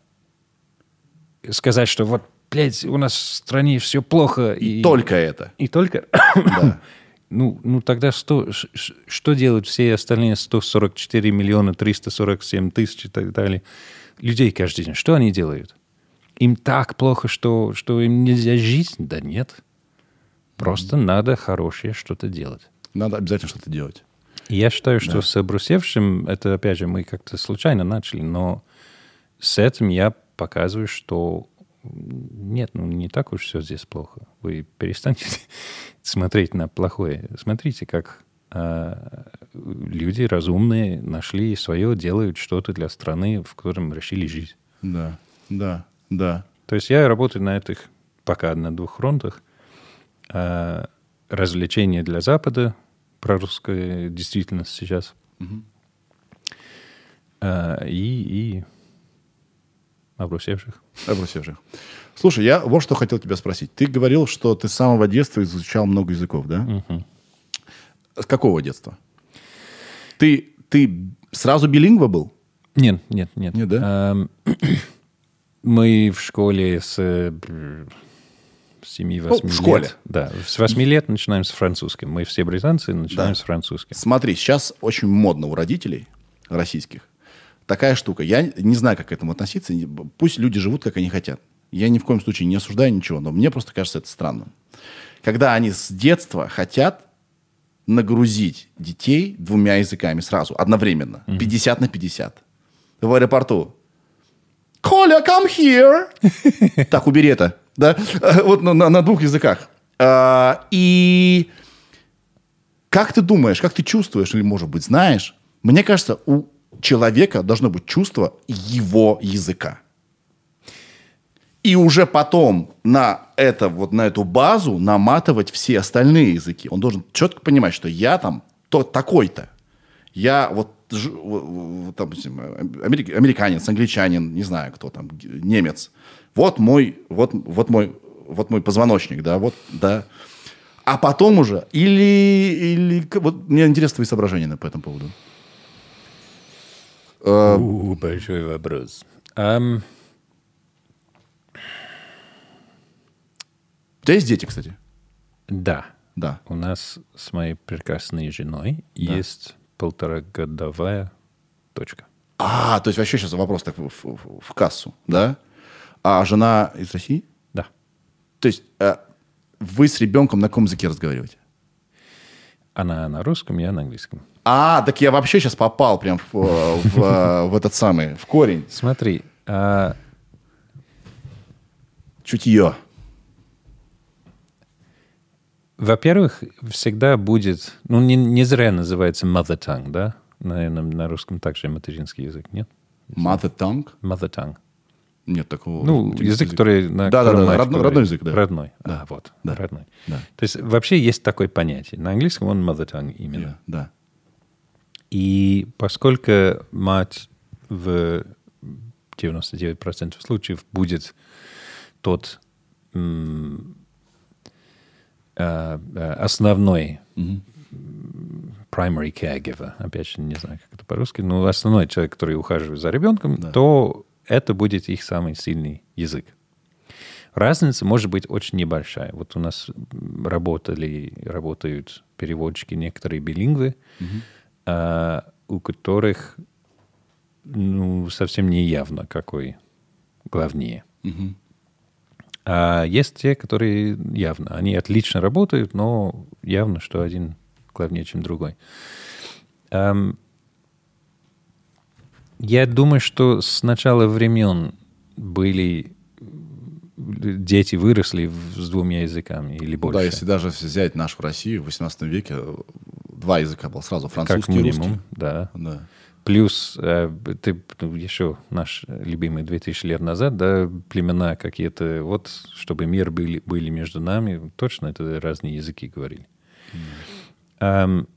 сказать, что вот, блядь, у нас в стране все плохо. И, Только это. И только... ну, ну, тогда что, что делают все остальные 144 миллиона 347 тысяч и так далее людей каждый день? Что они делают? Им так плохо, что, что им нельзя жить? Да нет. Просто надо хорошее что-то делать. Надо обязательно что-то делать. И Я считаю, что с обрусевшим, это, опять же, мы как-то случайно начали, но с этим я показываю, что нет, ну не так уж все здесь плохо. Вы перестаньте смотреть на плохое. Смотрите, как а, люди разумные нашли свое, делают что-то для страны, в котором решили жить. Да, да, да. То есть я работаю на этих пока на двух фронтах. А, развлечения для Запада, про русская действительность сейчас. А, и, и обрусевших. Обрусевших. Слушай, я вот что хотел тебя спросить. Ты говорил, что ты с самого детства изучал много языков, да? С какого детства? Ты, ты сразу билингва был? Нет, нет, нет. Нет, да? Ам, Мы в школе с э, б- с 7-8 Ну, в школе. лет. Да, с 8 лет начинаем с французским. Мы все британцы начинаем Да. с французским. Смотри, сейчас очень модно у родителей российских такая штука. Я не знаю, как к этому относиться. Пусть люди живут, как они хотят. Я ни в коем случае не осуждаю ничего, но мне просто кажется это странным. Когда они с детства хотят нагрузить детей двумя языками сразу, одновременно, 50 на 50. В аэропорту. Коля, come here! Так, убери это. Да? Вот на, на- на двух языках. А, И как ты думаешь, как ты чувствуешь, или, может быть, знаешь, мне кажется, у человека должно быть чувство его языка. И уже потом на, это, вот на эту базу наматывать все остальные языки. Он должен четко понимать, что я там то, такой-то. Я вот, америк- американец, англичанин, не знаю кто там, немец. Вот мой, вот, вот мой, вот мой позвоночник, да, вот, да. А потом уже, или, или, вот мне интересны твои соображения по этому поводу. У, большой вопрос. Ам, У тебя есть дети, кстати? да. Да. У нас с моей прекрасной женой есть полуторагодовая дочка. А, то есть вообще сейчас вопрос так в, в- в кассу, да? А жена из России? Да. То есть э, вы с ребенком на каком языке разговариваете? Она на русском, я на английском. А, так я вообще сейчас попал прям в, э, в, э, в этот самый, в корень. Смотри, а, Чутье. во-первых, всегда будет... Ну, не, не зря называется mother tongue, да? Наверное, на русском также материнский язык, нет? Mother tongue. Mother tongue. Нет такого. Ну, язык, который на Да, да, да, мать родной, родной язык, да. Родной. Да. А, вот. Да. Родной. Да. То есть вообще есть такое понятие. На английском он mother tongue именно. Да, да. И поскольку мать в 99% случаев будет тот м, а, а, основной primary caregiver, опять же, не знаю, как это по-русски, но основной человек, который ухаживает за ребенком, то это будет их самый сильный язык. Разница может быть очень небольшая. Вот у нас работали, работают переводчики, некоторые билингвы, а, у которых ну, совсем не явно, какой главнее. А есть те, которые явно, они отлично работают, но явно, что один главнее, чем другой. Ам, я думаю, что с начала времен были дети выросли с двумя языками или больше. Да, если даже взять нашу Россию в 18 веке, два языка было сразу, как французский и русский. минимум, да. Да. Плюс э, ты ну, еще наш любимый 2000 лет назад, да, племена какие-то, вот, чтобы мир были, были между нами, точно это разные языки говорили. Ам,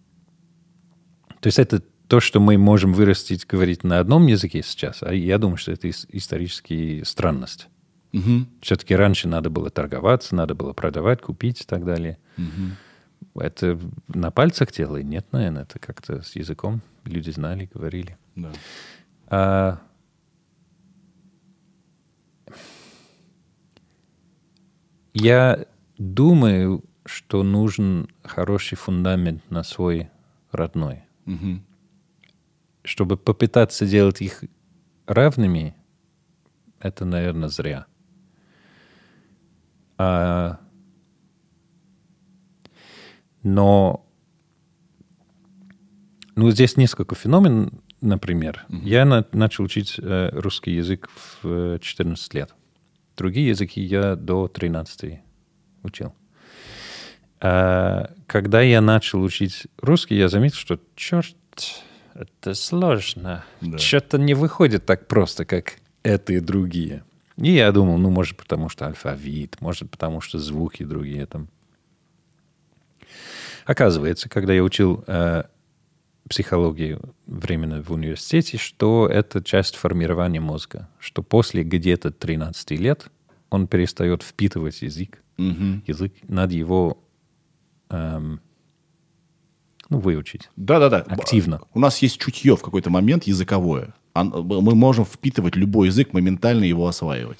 то есть это то, что мы можем вырастить, говорить на одном языке сейчас, а я думаю, что это ис- историческая странность. Все-таки раньше надо было торговаться, надо было продавать, купить и так далее. Это на пальцах делали? Нет, наверное, это как-то с языком люди знали, говорили. Да. А, я думаю, что нужен хороший фундамент на свой родной. Чтобы попытаться делать их равными, это, наверное, зря. А, но ну, здесь несколько феномен, например. Я на- начал учить э, русский язык в э, 14 лет. Другие языки я до 13 учил. А, когда я начал учить русский, я заметил, что, черт, это сложно. Да. Что-то не выходит так просто, как это и другие. И я думал, ну, может, потому что алфавит, может, потому что звуки другие там. Оказывается, когда я учил э, психологию временно в университете, что это часть формирования мозга, что после где-то 13 лет он перестает впитывать язык, язык, надо его эм, ну, выучить. Да-да-да. Активно. У нас есть чутье в какой-то момент языковое. Мы можем впитывать любой язык, моментально его осваивать.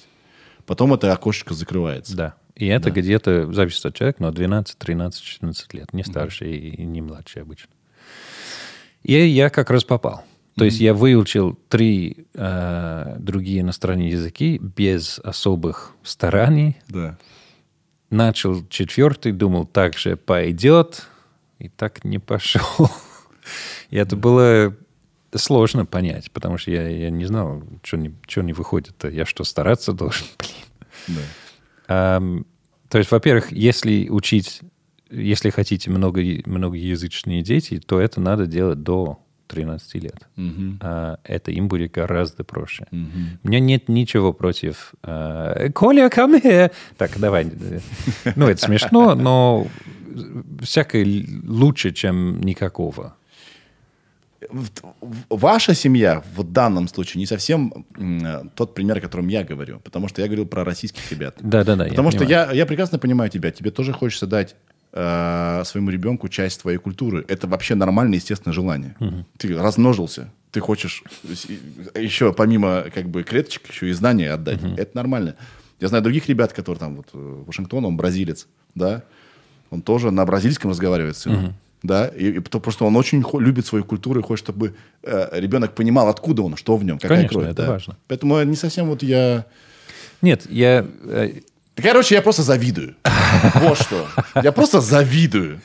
Потом это окошечко закрывается. Да. И это где-то зависит от человека, но 12, 13, 14 лет. Не старше и не младше обычно. И я как раз попал. То есть я выучил три э, другие иностранные языки без особых стараний. Да. Начал четвертый, думал, так же пойдет. И так не пошел. И это было сложно понять, потому что я, я не знал, что не, что не выходит. Я что, стараться должен? Блин. Да. Ам, то есть, во-первых, если учить, если хотите много, многоязычные дети, то это надо делать до 13 лет. А, это им будет гораздо проще. У меня нет ничего против а, Коля, come here. Так, давай. Ну, это смешно, но всякое лучше, чем никакого. Ваша семья в данном случае не совсем тот пример, о котором я говорю. Потому что я говорил про российских ребят. Да-да-да. Потому что понимаю. я, я прекрасно понимаю тебя. Тебе тоже хочется дать э, своему ребенку часть твоей культуры. Это вообще нормальное, естественное желание. Ты размножился. Ты хочешь еще помимо как бы клеточек еще и знания отдать. Это нормально. Я знаю других ребят, которые там вот э, Вашингтон, он бразилец, да, он тоже на бразильском разговаривает с сыном. Да, и, и потому что он очень любит свою культуру и хочет, чтобы э, ребенок понимал, откуда он, что в нем, какая Конечно, кровь. это да. важно. Поэтому не совсем вот я... Нет, я... э, Да, Короче, я просто завидую. Вот что. Я просто завидую.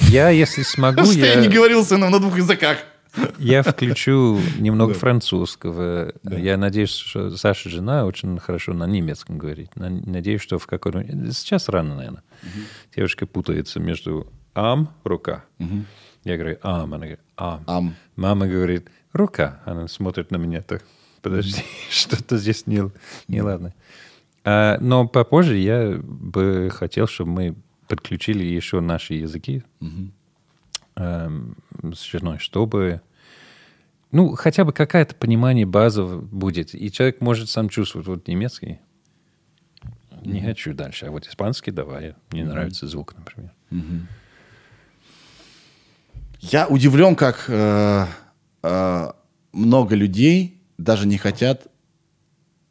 Я, если смогу, что я не говорил сыном на двух языках. Я включу немного французского. Я надеюсь, что Саша жена очень хорошо на немецком говорит. На- Надеюсь, что в какой-то... Сейчас рано, наверное. Девушка путается между ам, рука. Я говорю ам, она говорит ам. Ам. Мама говорит рука. Она смотрит на меня так подожди, что-то здесь не, не ладно. А, но попозже я бы хотел, чтобы мы подключили еще наши языки эм, с женой, чтобы ну, хотя бы какое-то понимание базовое будет. И человек может сам чувствовать, вот немецкий, не хочу дальше, а вот испанский давай. Мне нравится звук, например. Я удивлен, как э, э, много людей даже не хотят...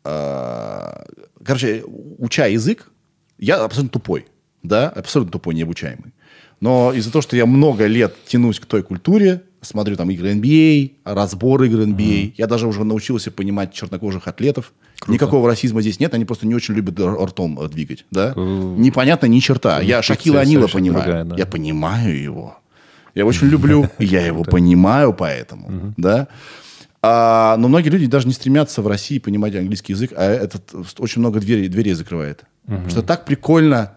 Э, короче, уча язык, я абсолютно тупой, да, абсолютно тупой, необучаемый. Но из-за того, что я много лет тянусь к той культуре, смотрю там игры NBA, разбор игр NBA, mm-hmm. я даже уже научился понимать чернокожих атлетов. Круто. Никакого расизма здесь нет, они просто не очень любят ртом э, двигать, да? Uh, Непонятно ни черта. Я Шакила Анила понимаю. Другая, да. Я понимаю его. Я очень люблю, я его понимаю поэтому, да? А, но многие люди даже не стремятся в России понимать английский язык, а этот очень много дверей, дверей закрывает. Потому что так прикольно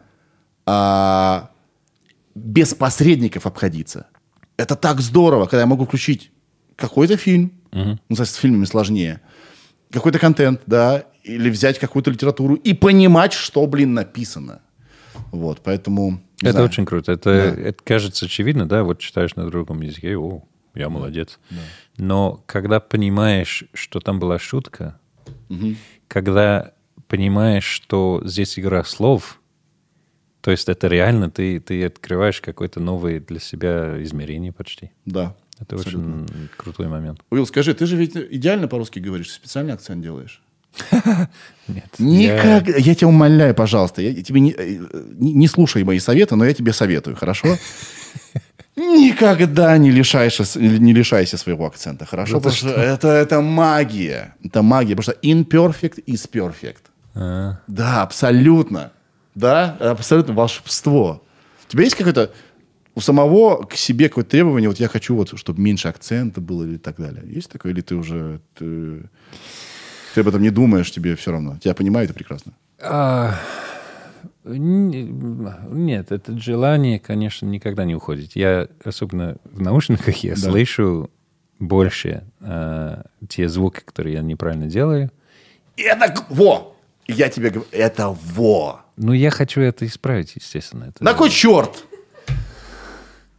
а, без посредников обходиться. Это так здорово, когда я могу включить какой-то фильм, угу. ну, с фильмами сложнее, какой-то контент, да, или взять какую-то литературу и понимать, что, блин, написано. Вот, поэтому... Это знаю. очень круто. Это, да. это кажется очевидно, да, вот читаешь на другом языке, о, я молодец. Да. Но когда понимаешь, что там была шутка, угу. когда понимаешь, что здесь игра слов, то есть это реально, ты, ты открываешь какое-то новое для себя измерение почти. Да. Это абсолютно. очень крутой момент. Уилл, скажи, ты же ведь идеально по-русски говоришь, специальный акцент делаешь? Нет. Никак... Я... я тебя умоляю, пожалуйста, я тебе не, э, не, не слушай мои советы, но я тебе советую, хорошо? Никогда не лишайся, не лишайся своего акцента, хорошо? Это, потому что это, это магия. Это магия, потому что imperfect is perfect. А. Да, абсолютно. Да, абсолютно волшебство. У тебя есть какое-то у самого к себе какое-то требование, вот я хочу вот, чтобы меньше акцента было или так далее. Есть такое? Или ты уже... Ты, ты об этом не думаешь, тебе все равно? Тебя понимают, это прекрасно. А, нет, это желание, конечно, никогда не уходит. Я, особенно в наушниках, я да. слышу больше э, те звуки, которые я неправильно делаю. Это во! Я тебе говорю, это во! Ну, я хочу это исправить, естественно. Это... На кой черт?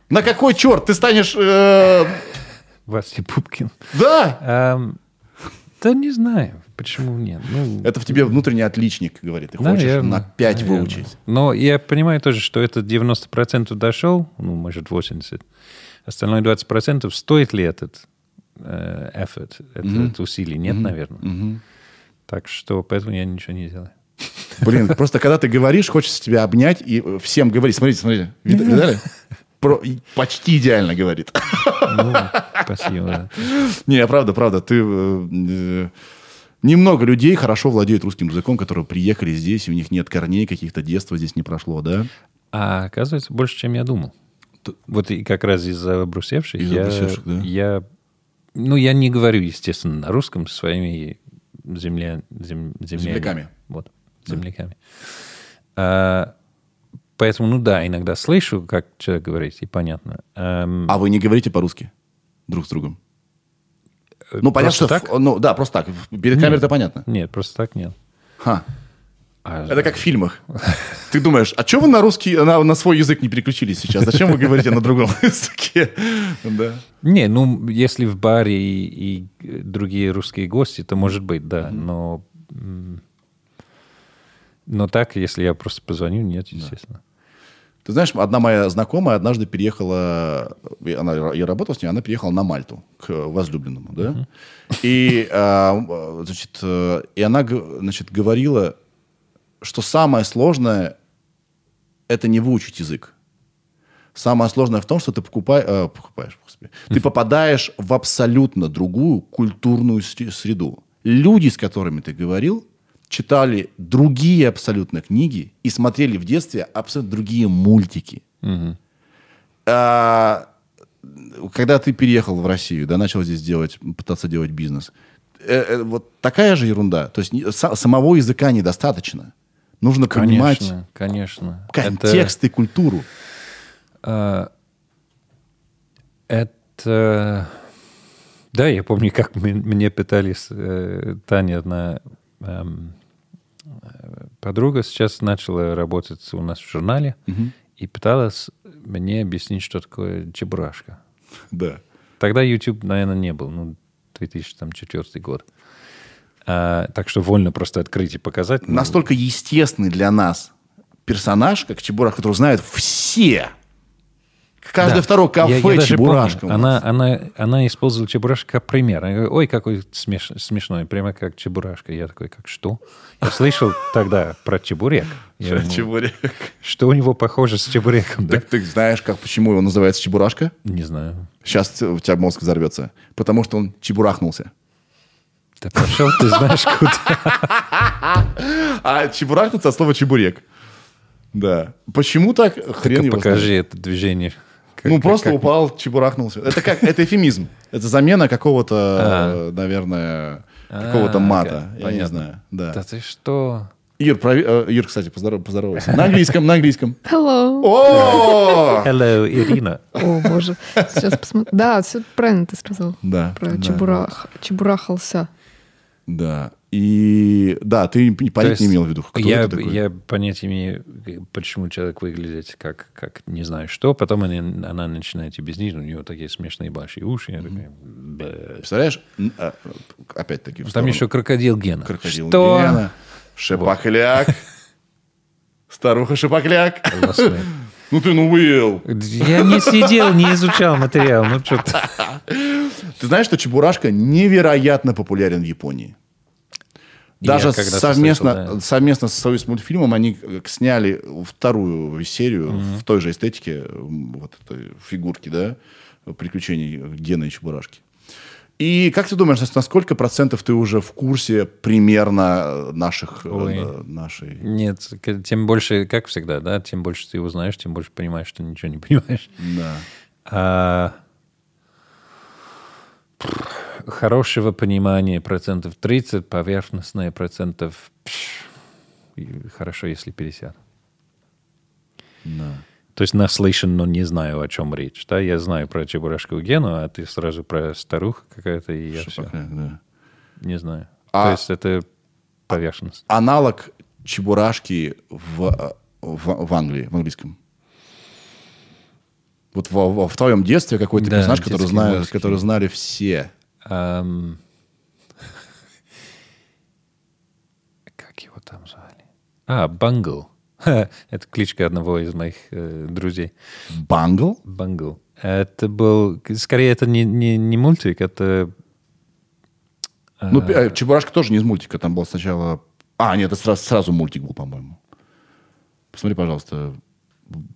На какой черт? Ты станешь... Э... Вася Пупкин. Да? Эм, да не знаю, почему нет. Ну, это в тебе внутренний отличник, говорит. Ты наверное, хочешь на 5 наверное. выучить. Но я понимаю тоже, что это 90% дошел, ну, может, 80%. Остальное 20% стоит ли этот э, effort, это, mm-hmm. это усилие? Нет, mm-hmm. наверное. Mm-hmm. Так что поэтому я ничего не делаю. Блин, просто когда ты говоришь, хочется тебя обнять и всем говорить. Смотрите, смотрите. Видали? Про, почти идеально говорит. Ну, спасибо. Не, правда, правда. Ты... Э, немного людей хорошо владеют русским языком, которые приехали здесь, и у них нет корней, каких-то детства здесь не прошло, да? А оказывается, больше, чем я думал. Вот и как раз из-за брусевших из я, да? я... Ну, я не говорю, естественно, на русском со своими земля, зем, земляками. Вот земляками. А, поэтому, ну да, иногда слышу, как человек говорит, и понятно. Um, а вы не говорите по-русски друг с другом? Ну, понятно, что... Так? Ну, да, просто так. Перед камерой-то понятно. Нет, просто так нет. Ха. А, Это как в фильмах. Ты думаешь, а что вы на русский, на, на свой язык не переключились сейчас? Зачем вы говорите на другом языке? Да. Не, ну, если в баре и, и другие русские гости, то может быть, да. Но но так, если я просто позвоню, нет, естественно. Да. Ты знаешь, одна моя знакомая однажды переехала, она, я работал с ней, она переехала на Мальту к возлюбленному, да? Uh-huh. И, а, значит, э, и она, значит, говорила, что самое сложное – это не выучить язык. Самое сложное в том, что ты покупай, э, покупаешь, господи, ты попадаешь в абсолютно другую культурную среду. Люди, с которыми ты говорил, читали другие абсолютно книги и смотрели в детстве абсолютно другие мультики. Угу. А, когда ты переехал в Россию, да, начал здесь делать, пытаться делать бизнес, э, э, вот такая же ерунда. То есть с, самого языка недостаточно. Нужно конечно, понимать конечно. контекст Это... и культуру. А, это Да, я помню, как мы- мне пытались э, Таня, одна э, подруга, сейчас начала работать у нас в журнале и пыталась мне объяснить, что такое чебурашка. Да. Тогда YouTube, наверное, не был, ну, 2004 год. А, так что вольно просто открыть и показать. ну, Настолько естественный для нас персонаж, как Чебурашка, которого знают все. Каждое Да. второе кафе Я- я Чебурашка. помню. у Она, нас. она, она использовала чебурашка как пример. Она говорит, Ой, какой смеш- смешной, прямо как чебурашка. Я такой, как что? Я слышал тогда про чебурек. Думал, Чебурек. Что у него похоже с чебуреком, да? Так ты знаешь, как, почему его называется Чебурашка? Не знаю. Сейчас у тебя мозг взорвется. Потому что он чебурахнулся. Да пошел ты знаешь куда. А чебурахнуться от слова чебурек. Да. Почему так? Хрен его Покажи это движение. Как- Ну, просто как- упал, чебурахнулся. Это как, это эфемизм. Это замена какого-то, А. э, наверное, какого-то А, мата. окей, Я не знаю. Да. Да ты что? Ир, прови- э, Ир, кстати, поздоров, поздоровайся. На английском, на английском. Hello. О! Hello, Ирина. О, боже. Сейчас посмотрю. Да, все правильно ты сказал. Да. Про да, чебурах. Чебурахался. Да. И да, ты есть не имел в виду, кто я, это такой. я понятия имею, почему человек выглядит как, как не знаю что. Потом она, она начинает объяснить, у нее такие смешные большие уши. Я такой, «Бэ». Представляешь? А, Опять-таки. Там еще крокодил Гена. крокодил Что? Гена, Шипокляк. Старуха Шипокляк. Ну ты, ну, Уилл. Я не сидел, не изучал материал. Ну, что-то. Ты знаешь, что Чебурашка невероятно популярен в Японии? Даже совместно, слышал, да. совместно с Союз мультфильмом они э, сняли вторую серию в той же эстетике вот этой фигурки, да, приключений Гена и Чебурашки. И как ты думаешь, на сколько процентов ты уже в курсе примерно наших, э, Ой. э, нашей... Нет, тем больше, как всегда, да, тем больше ты его знаешь, тем больше понимаешь, что ничего не понимаешь. Да. А, хорошего понимания процентов 30, поверхностное процентов хорошо, если 50. Да. То есть наслышан, но не знаю, о чем речь. Да? Я знаю про Чебурашку Гену, а ты сразу про старуху какая-то, и я все Шипокляк, да. не знаю. А- То есть это поверхность. Аналог Чебурашки в, э, в, в Англии, в английском. Вот во- во- в, твоем детстве какой-то Да, персонаж, который, мультики. который знали все. Ам, Как его там звали? А, Бангл. Это кличка одного из моих э, друзей. Бангл? Бангл. Это был... Скорее, это не, не, не мультик, это... Ну, э, Чебурашка тоже не из мультика, там был сначала... А, нет, это сразу, сразу мультик был, по-моему. Посмотри, пожалуйста.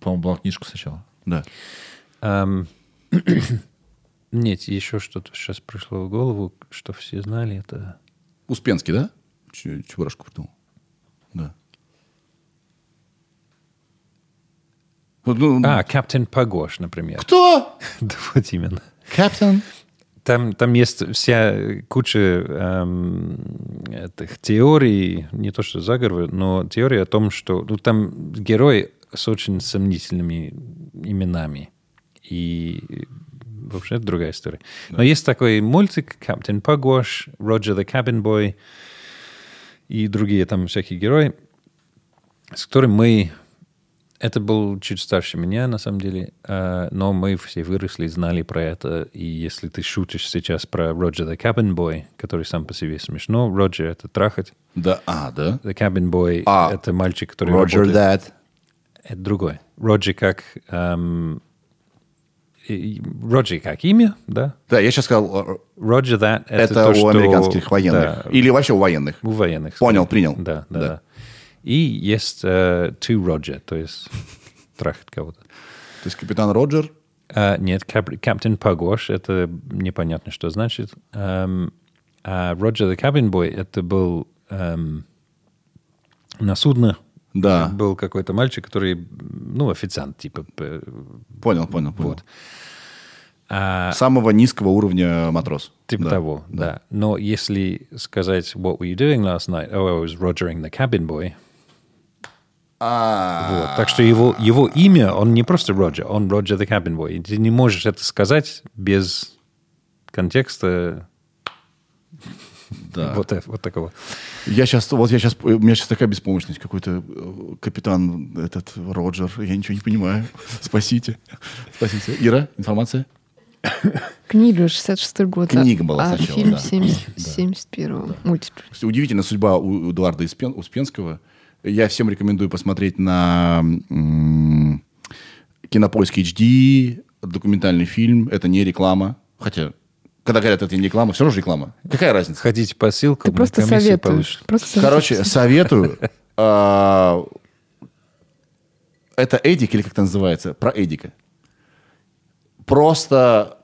По-моему, была книжка сначала. Да. ам, Нет, еще что-то сейчас пришло в голову, что все знали. Это... Успенский, да? Чебурашку придумал. Да. Вот, ну, А, Капитан Пагош, например. Кто? Да вот именно. Капитан? Там, там есть вся куча эм, этих теорий, не то что заговор, но теория о том, что ну, там герой с очень сомнительными именами. И вообще это другая история. Но есть такой мультик Капитан Пагош, Роджер the Cabin Boy и другие там всякие герои, с которым мы... Это был чуть старше меня, на самом деле, э, но мы все выросли, знали про это. И если ты шутишь сейчас про Роджер the Cabin Boy, который сам по себе смешно, Роджер — это трахать, Да, а, да? the Cabin Boy А, это мальчик, который Роджер работает... Дad. Это другой. Роджер как... эм, и- Роджер как имя, да? Да, я сейчас сказал, э, Роджер that это, это, то, у что- американских военных. Да, Или вообще у военных. у военных. Понял, принял. Да, да, Да. да. И есть э, to Roger, то есть трахать кого-то. То есть капитан Роджер. А, нет, кап- Капитан Пагош, это непонятно, что значит. Эм, а Роджер the Cabin Boy, это был эм, на судно. Да. Был какой-то мальчик, который, ну, официант, типа. Понял, понял, понял. Вот. А, Самого низкого уровня матрос. Типа Да. того, да. Но если сказать «What were you doing last night?» «Oh, I was rogering the cabin boy». А, Вот. Так что его, его имя, он не просто Роджер, он Роджер the cabin boy. Ты не можешь это сказать без контекста Да. вот, э- вот такого. Я сейчас, вот я сейчас, у меня сейчас такая беспомощность, какой-то э, капитан этот Роджер, я ничего не понимаю. Спасите, спасите. Ира, информация? Книга 66 год. а- Книга была а сначала, фильм да. 70 71 мультик. Удивительная судьба у Эдуарда Успенского. Я всем рекомендую посмотреть на Кинопоиск HD, документальный фильм. Это не реклама. Хотя, когда говорят, это не реклама, все равно же реклама. Какая разница? Ходите по ссылкам, Ты просто советуешь. Просто. Короче, советую. а, Это Эдик или как это называется? Про Эдика. Просто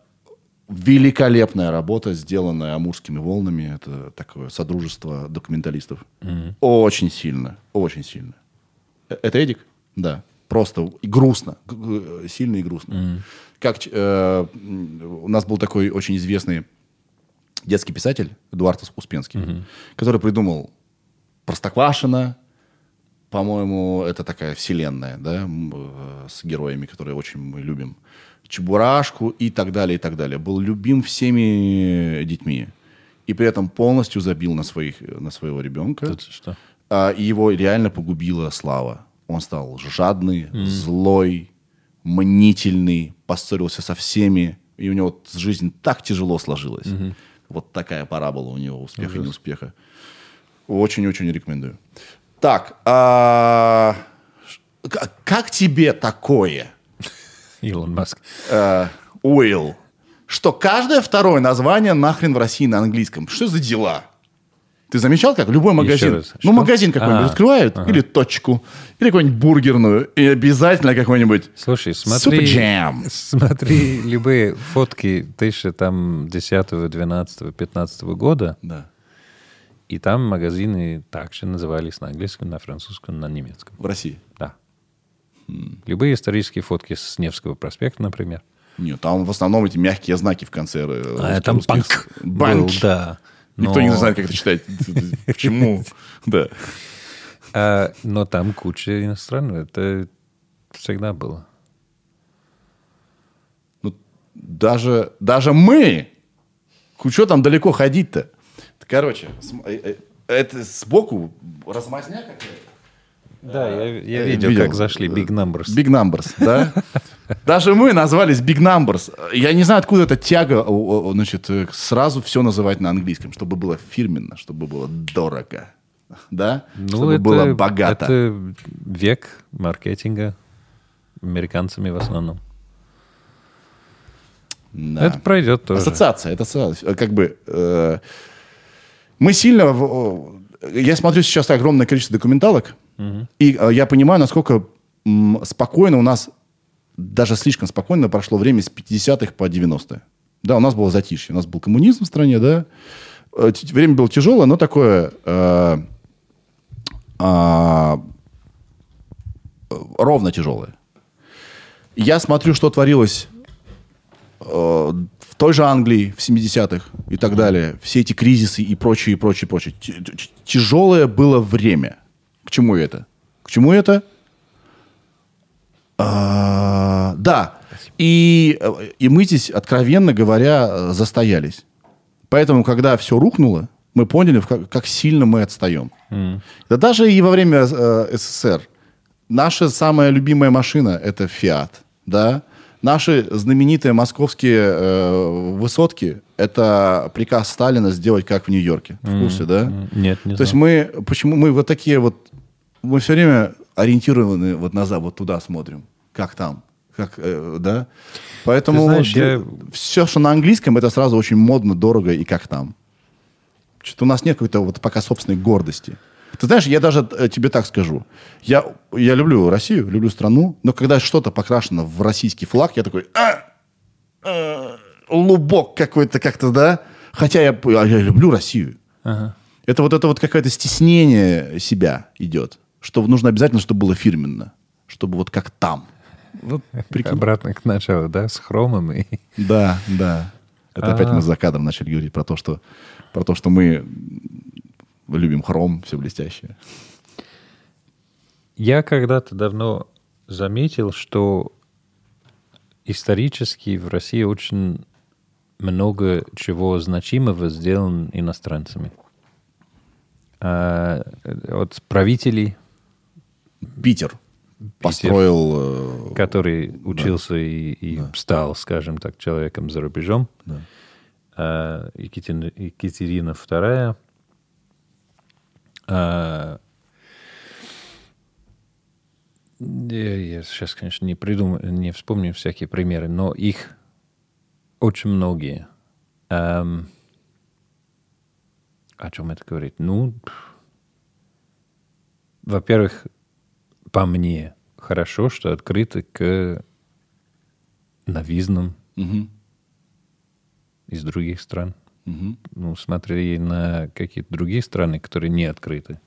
великолепная работа, сделанная амурскими волнами. Это такое содружество документалистов. Очень сильно, очень сильно. Э, Это Эдик? Да. Просто и грустно. Сильно и грустно. Как ч- э, у нас был такой очень известный детский писатель Эдуард Ус- Успенский, который придумал Простоквашино, по-моему, это такая вселенная, да, э, с героями, которые очень мы любим. Чебурашку и так далее, и так далее. Был любим всеми детьми. И при этом полностью забил на, своих, на своего ребенка. Что? А, и его реально погубила слава. Он стал жадный, злой, мнительный, поссорился со всеми. И у него вот жизнь так тяжело сложилась. Вот такая парабола у него, успеха и неуспеха. Очень-очень рекомендую. Так, а, как тебе такое, Илон Маск. э, Уилл, что каждое второе название нахрен в России на английском? Что за дела? Ты замечал, как любой магазин, ну магазин какой-нибудь А, открывают, или точку, или какую-нибудь бургерную, и обязательно какой-нибудь Слушай, смотри, Jam. смотри любые фотки 1010, 12, 15 года, Да. и там магазины также назывались на английском, на французском, на немецком. В России. Любые исторические фотки с Невского проспекта, например. Нет, там в основном эти мягкие знаки в конце. э, А там банк Банк. был, да. Никто не знает, как это читать. Почему? Да. А, но там куча иностранного. Это всегда было. Ну, даже, даже мы, что там далеко ходить-то? Короче, э, э, это сбоку размазня какая-то. Да, я, я Э, видел, видел. как зашли Big Numbers. Big Numbers, да? Даже мы назвались Big Numbers. Я не знаю, откуда эта тяга, значит, э, сразу все называть на английском, чтобы было фирменно, чтобы было дорого, да? чтобы было богато. Ну, Это век маркетинга американцами в основном. Да. Это пройдет тоже. Ассоциация, это. Как бы э, мы сильно... в- я смотрю сейчас огромное количество документалок, и э, я понимаю, насколько м, спокойно у нас, даже слишком спокойно прошло время с 50-х по 90-е. Да, у нас было затишье, у нас был коммунизм в стране, да. Э, Время было тяжелое, но такое... э, а, э, ровно тяжелое. Я смотрю, что творилось э, в той же Англии в 70-х и так далее, все эти кризисы и прочее, и прочее, прочее. Т- т- Тяжелое было время. К чему это? К чему это? А, да. И, э, и мы здесь, откровенно говоря, э, застоялись. Поэтому, когда все рухнуло, мы поняли, как, как сильно мы отстаем. Да даже и во время э, СССР. Наша самая любимая машина – это «Фиат». Да? Наши знаменитые московские э, высотки – это приказ Сталина сделать как в Нью-Йорке. В курсе, да? Нет, не То есть мы, почему мы вот такие вот, мы все время ориентированы вот назад, вот туда смотрим, как там, как, э, да. Поэтому Ты знаешь, я- все, что на английском, это сразу очень модно, дорого и как там. Что-то у нас нет какой-то вот пока собственной гордости. Ты знаешь, я даже э, тебе так скажу. Я, я люблю Россию, люблю страну, но когда что-то покрашено в российский флаг, я такой, «А! А, лубок какой-то как-то, да? Хотя я, а я люблю Россию. Это вот это вот какое-то стеснение себя идет, что нужно обязательно, чтобы было фирменно, чтобы вот как там. Вот, прикинь. Обратно к началу, да, с хромом и... Да, да. Это опять мы за кадром начали говорить про то, что, про то, что мы любим хром, все блестящее. Я когда-то давно заметил, что исторически в России очень много чего значимого сделано иностранцами. А, от правителей, Питер построил... э, который учился и, и стал, скажем так, человеком за рубежом. Да. А, Екатерина, Екатерина II. А, я сейчас, конечно, не придумаю, не вспомню всякие примеры, но их очень многие. Ам, о чем это говорит? Ну, во-первых, по мне, хорошо, что открыты к новизнам Мгм, из других стран. мгм. Ну, смотри на какие-то другие страны, которые не открыты.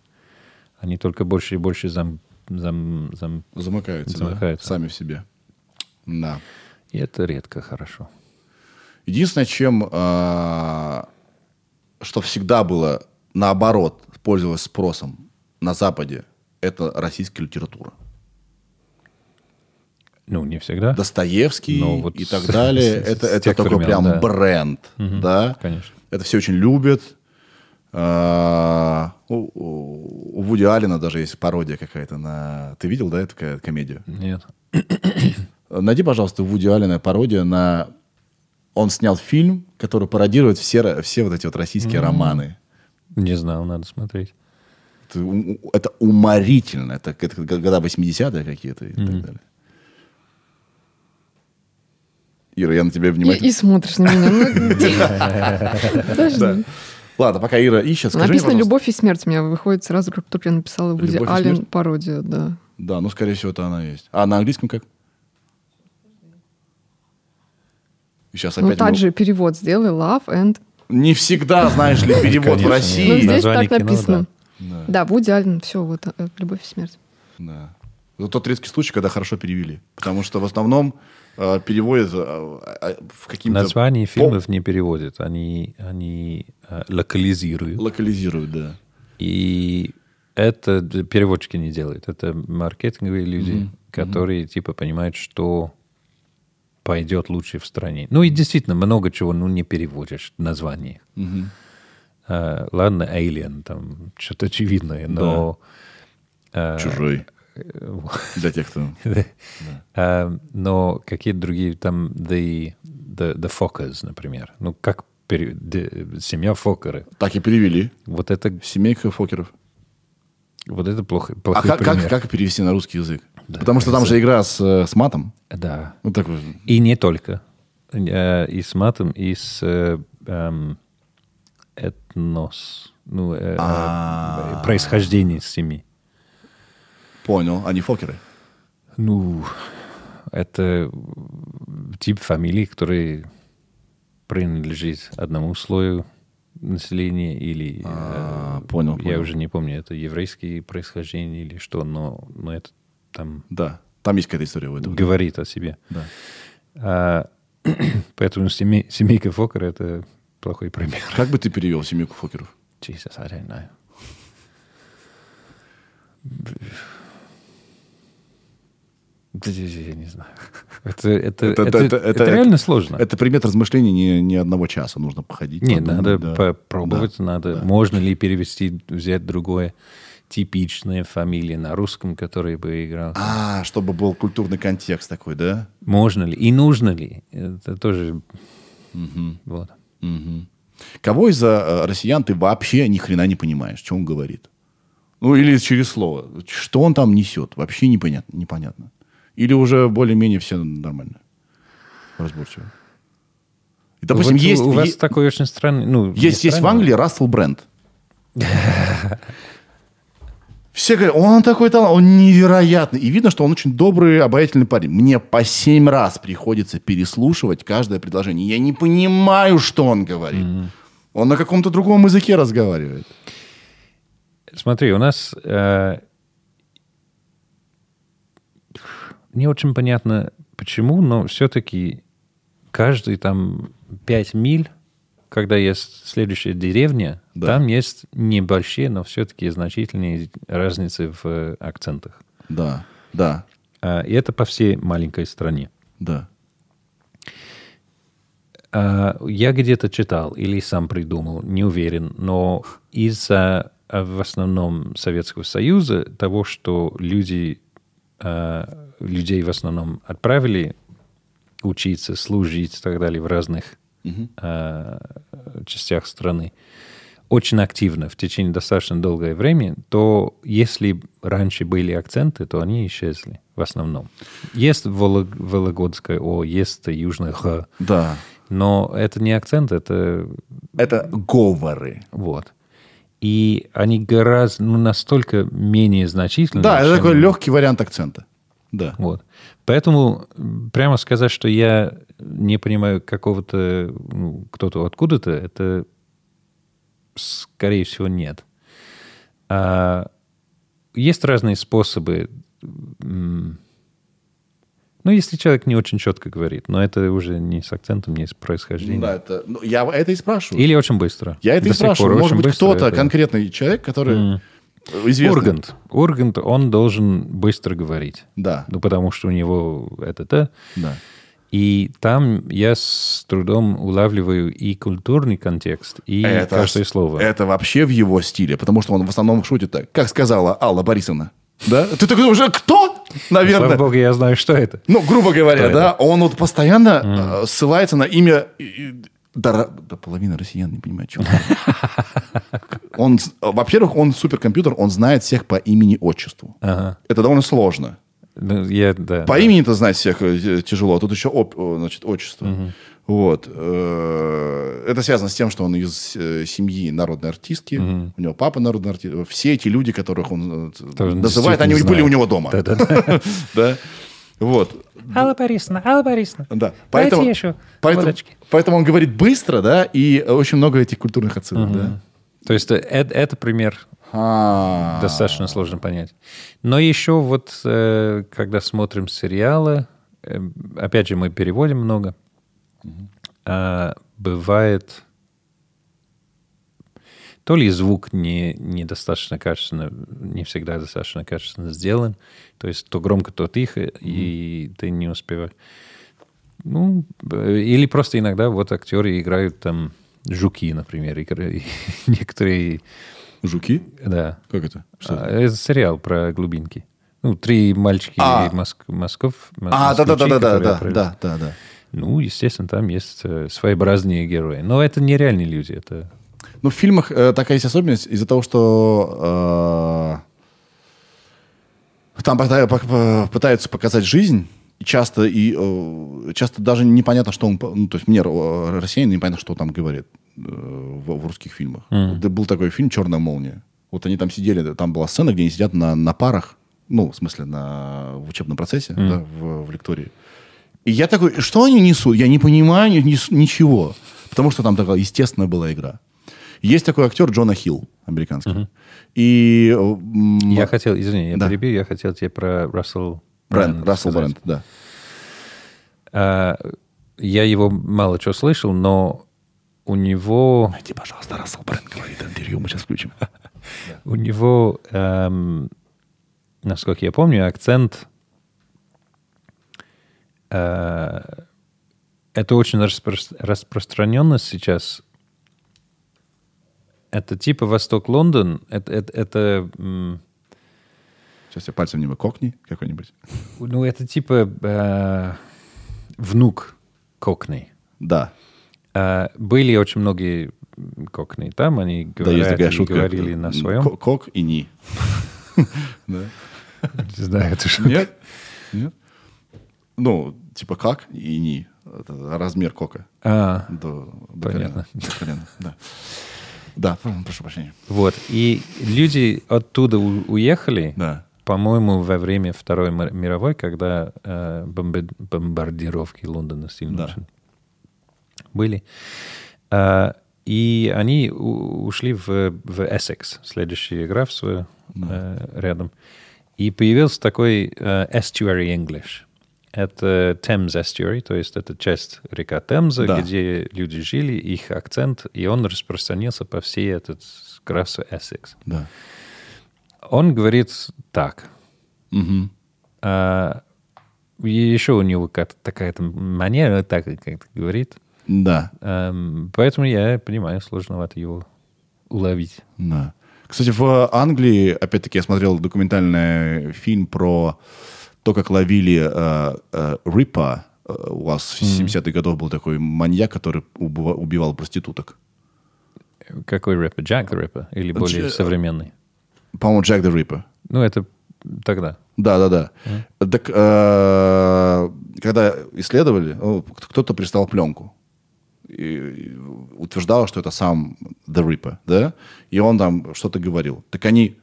Они только больше и больше зам, зам, зам... Замыкаются, да? Замыкаются. Сами в себе. Да. И это редко хорошо. Единственное, чем, а, что всегда было наоборот, пользовалось спросом на Западе, это российская литература. Ну, не всегда. Достоевский Но вот и так с- далее. с- это с это такой времен, прям да. бренд, Мгм, да? конечно. Это все очень любят. А, У, Вуди Аллена даже есть пародия какая-то на... Ты видел, да, эту ко- комедию? Нет. Найди, пожалуйста, Вуди Аллена пародия на... Он снял фильм, который пародирует все, все вот эти вот российские романы. Не знал, надо смотреть. Это, это уморительно. Это, это года 80-е какие-то и так далее. Ира, я на тебя И, внимательно... и смотришь на меня. Ну. Ладно, пока Ира ищет, скажи Написано. «Любовь и смерть» у меня выходит сразу, как только я написала Вуди «Любовь и Аллен смерть»? пародия, да. Да, ну, скорее всего, это она есть. А на английском как? Сейчас Ну, опять... так мы- же перевод сделай, love and... Не всегда, знаешь ли, перевод в Конечно, Ну, России. здесь Название так написано. Да. Вуди Аллен, все, вот, э, «Любовь и смерть». Да. Это тот редкий случай, когда хорошо перевели. Потому что в основном э, переводят э, э, в каким-то... Названия по- фильмов не переводят, они, они э, локализируют. Локализируют, да. И это переводчики не делают. Это маркетинговые люди, которые типа понимают, что пойдет лучше в стране. Ну и действительно много чего ну, не переводишь название. Мгм. А, ладно, Alien, там что-то очевидное, но... а, Чужой. э, Для тех, кто... а, но какие-то другие, там, the, the, the Fockers, например. Ну, как семья Фокеры. Так и перевели. Вот это, Семейка Фокеров. вот это плохо, А плохой как, как, пример. как перевести на русский язык? Потому что там же игра с, э, с матом. Да. Вот такой. И не только. Э, И с матом, и с э, эм, этнос. Ну, э, А. происхождение семьи. Понял. Они Фокеры. Ну, это тип фамилии, который принадлежит одному слою населения или... э, А, понял, Я понял. уже не помню, это еврейское происхождение или что, но, но это там Да. Там есть какая-то история в этом. говорит о себе. Да. А, поэтому семей- семейка Фокер — это плохой пример. Как бы ты перевел семейку Фокеров? Jesus, I don't know. Я не знаю. Это, это, Это- это, это- это, это- реально сложно. Это предмет размышлений не, не одного часа. Нужно походить. Не, подумать, надо да. попробовать, надо. Можно ли перевести, взять другое типичное фамилия на русском, который бы играл? А, чтобы был культурный контекст такой, да? Можно ли и нужно ли? Это тоже вот. Мгм. Кого из э, россиян ты вообще ни хрена не понимаешь, что он говорит? Ну, или через слово. Что он там несет? Вообще непонятно. непонятно. Или уже более-менее все нормально? Разборчиво. И, допустим, Вот есть, у вас е- такой очень странный... Ну, есть, есть в Англии Рассел Бренд. Все говорят, он такой талант, он невероятный. И видно, что он очень добрый, обаятельный парень. Мне по семь раз приходится переслушивать каждое предложение. Я не понимаю, что он говорит. Он на каком-то другом языке разговаривает. Смотри, у нас э, не очень понятно почему, но все-таки каждый там 5 миль, когда есть следующая деревня, Да. там есть небольшие, но все-таки значительные разницы в э, акцентах. Да, да, А, и это по всей маленькой стране. да. А, Я где-то читал или сам придумал, не уверен, но из-за а, в основном Советского Союза того, что люди, людей в основном отправили учиться, служить и так далее в разных а, частях страны, очень активно в течение достаточно долгое время, то если раньше были акценты, то они исчезли в основном. Есть Волог- Вологодское О, есть Южное Х, Да. но это не акцент, это Это говоры. вот. И они гораздо, ну, настолько менее значительны. Да, это такой легкий вариант акцента. Да. Вот. Поэтому прямо сказать, что я не понимаю какого-то, ну, кто-то откуда-то, это, скорее всего, нет. А, есть разные способы. Ну, если человек не очень четко говорит, но это уже не с акцентом, не с происхождением. Да, это, ну, я это и спрашиваю. Или очень быстро. Я это До и сих пор спрашиваю. Может быть, кто-то, это- конкретный человек, который известный. Ургант. Ургант, он должен быстро говорить. Да, Ну, потому что у него это-то. да. И там я с трудом улавливаю и культурный контекст, и каждое слово. Это вообще в его стиле, потому что он в основном шутит так. Как сказала Алла Борисовна. Да? Ты такой уже кто? Наверное. Слава богу, я знаю, что это. Ну, грубо говоря, Кто да, он вот постоянно э, ссылается на имя... Да, да половина россиян не понимает, что он. Во-первых, он суперкомпьютер, он знает всех по имени-отчеству. Ага. Это довольно сложно. Ну, я, да. По имени-то знать всех э, тяжело, а тут еще значит, отчество. Вот. Э, Это связано с тем, что он из э, семьи народной артистки, у него папа народный артист. Все эти люди, которых он э, Тоже называет, они были у него дома. Да-да-да. Да. Вот. Алла Борисовна, Алла Борисовна. Да. Дайте еще поэтому, водочки. поэтому он говорит быстро, да, и очень много этих культурных отсылок, да. То есть э, это, это пример А. достаточно сложно понять. Но еще вот, э, когда смотрим сериалы, э, опять же, мы переводим много, а, бывает то ли звук не, недостаточно качественно, не всегда достаточно качественно сделан, то есть то громко, то тихо, и ты не успеваешь. Ну, б- или просто иногда вот актеры играют там жуки, например, и некоторые, Жуки? да. Как это? Что А, это? Это сериал про глубинки. Ну, три мальчики А. Моск- Москов. А, да, да, да, да, да, да, да, да. Ну, естественно, там есть э, своеобразные герои. Но это нереальные люди. Это Ну, в фильмах э, такая есть особенность из-за того, что э, там пытаются показать жизнь, и часто, и, э, часто даже непонятно, что он... Ну, то есть мне, э, россиянин, непонятно, что там говорит э, в, в русских фильмах. Да Был такой фильм «Черная молния». Вот они там сидели, там была сцена, где они сидят на, на парах, ну, в смысле, на, в учебном процессе, да, в, в лектории. И я такой, что они несут? Я не понимаю ни- ни- ничего. Потому что там такая естественная была игра. Есть такой актер Джона Хилл, американский. И... э, м, Я хотел, извини, я Да. перебью, я хотел тебе про Рассел Брэнд, Рассел. Брэнд, да. А, я его мало чего слышал, но у него, Найди, пожалуйста, Рассел Брэнд говорит интервью, мы сейчас включим. у него, эм, насколько я помню, акцент э, это очень распро- распространенно сейчас. Это типа Восток-Лондон. Это, это, это, м, Сейчас я пальцем не кокни какой-нибудь. ну, это типа э, внук Кокней. Да. А, были очень многие кокни там, они Да, есть говорят такая шутка. говорили на своем. Ко- Кок и ни. Не знаю, это шутка. Нет? Нет? Ну, типа как и ни. Это размер кока. А, Понятно. колена, да. Да, прошу прощения. вот. И люди оттуда уехали, Да. по-моему, во время Второй мировой, когда э, бомбе- бомбардировки Лондона сильно Да. были. А, и они ушли в, в Эссекс, следующая игра в свою, э, рядом. И появился такой э, estuary English. Это Thames Estuary, то есть это часть река Темза, Да. где люди жили, их акцент, и он распространился по всей этот красу Эссекс. Да. Он говорит так. Мгм. А, еще у него как такая-то манера, так как говорит. Да, Эм, поэтому я понимаю, сложновато его уловить. да. Кстати, в Англии, опять-таки, я смотрел документальный фильм про то, как ловили э, э, Рипа. Э, У вас в 70-х годов был такой маньяк, который убива- убивал проституток. Какой рэпер? Джек the Ripper? Или более Дж- современный? По-моему, Джек the Ripper. Ну, это тогда. Да, да, да. Так, э, когда исследовали, кто-то пристал пленку. И утверждал, что это сам The Ripper, да? И он там что-то говорил. Так они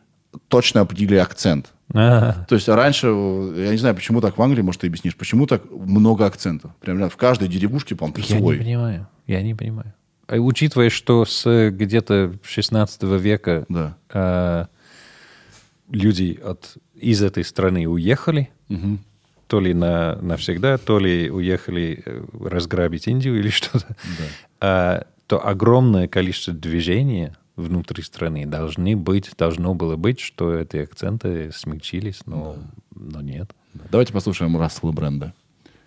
точно определили акцент. То есть раньше, э, я не знаю, почему так в Англии, может, ты объяснишь, почему так много акцентов? Прям в каждой деревушке, по-моему, я не свой. понимаю. Я не понимаю. А Учитывая, что с где-то 16 века Да. э, люди от, из этой страны уехали, то ли на, навсегда, то ли уехали э, разграбить Индию или что-то, А, то огромное количество движения внутри страны должны быть, должно было быть, что эти акценты смягчились, но, но нет. Давайте послушаем Рассела Бренда.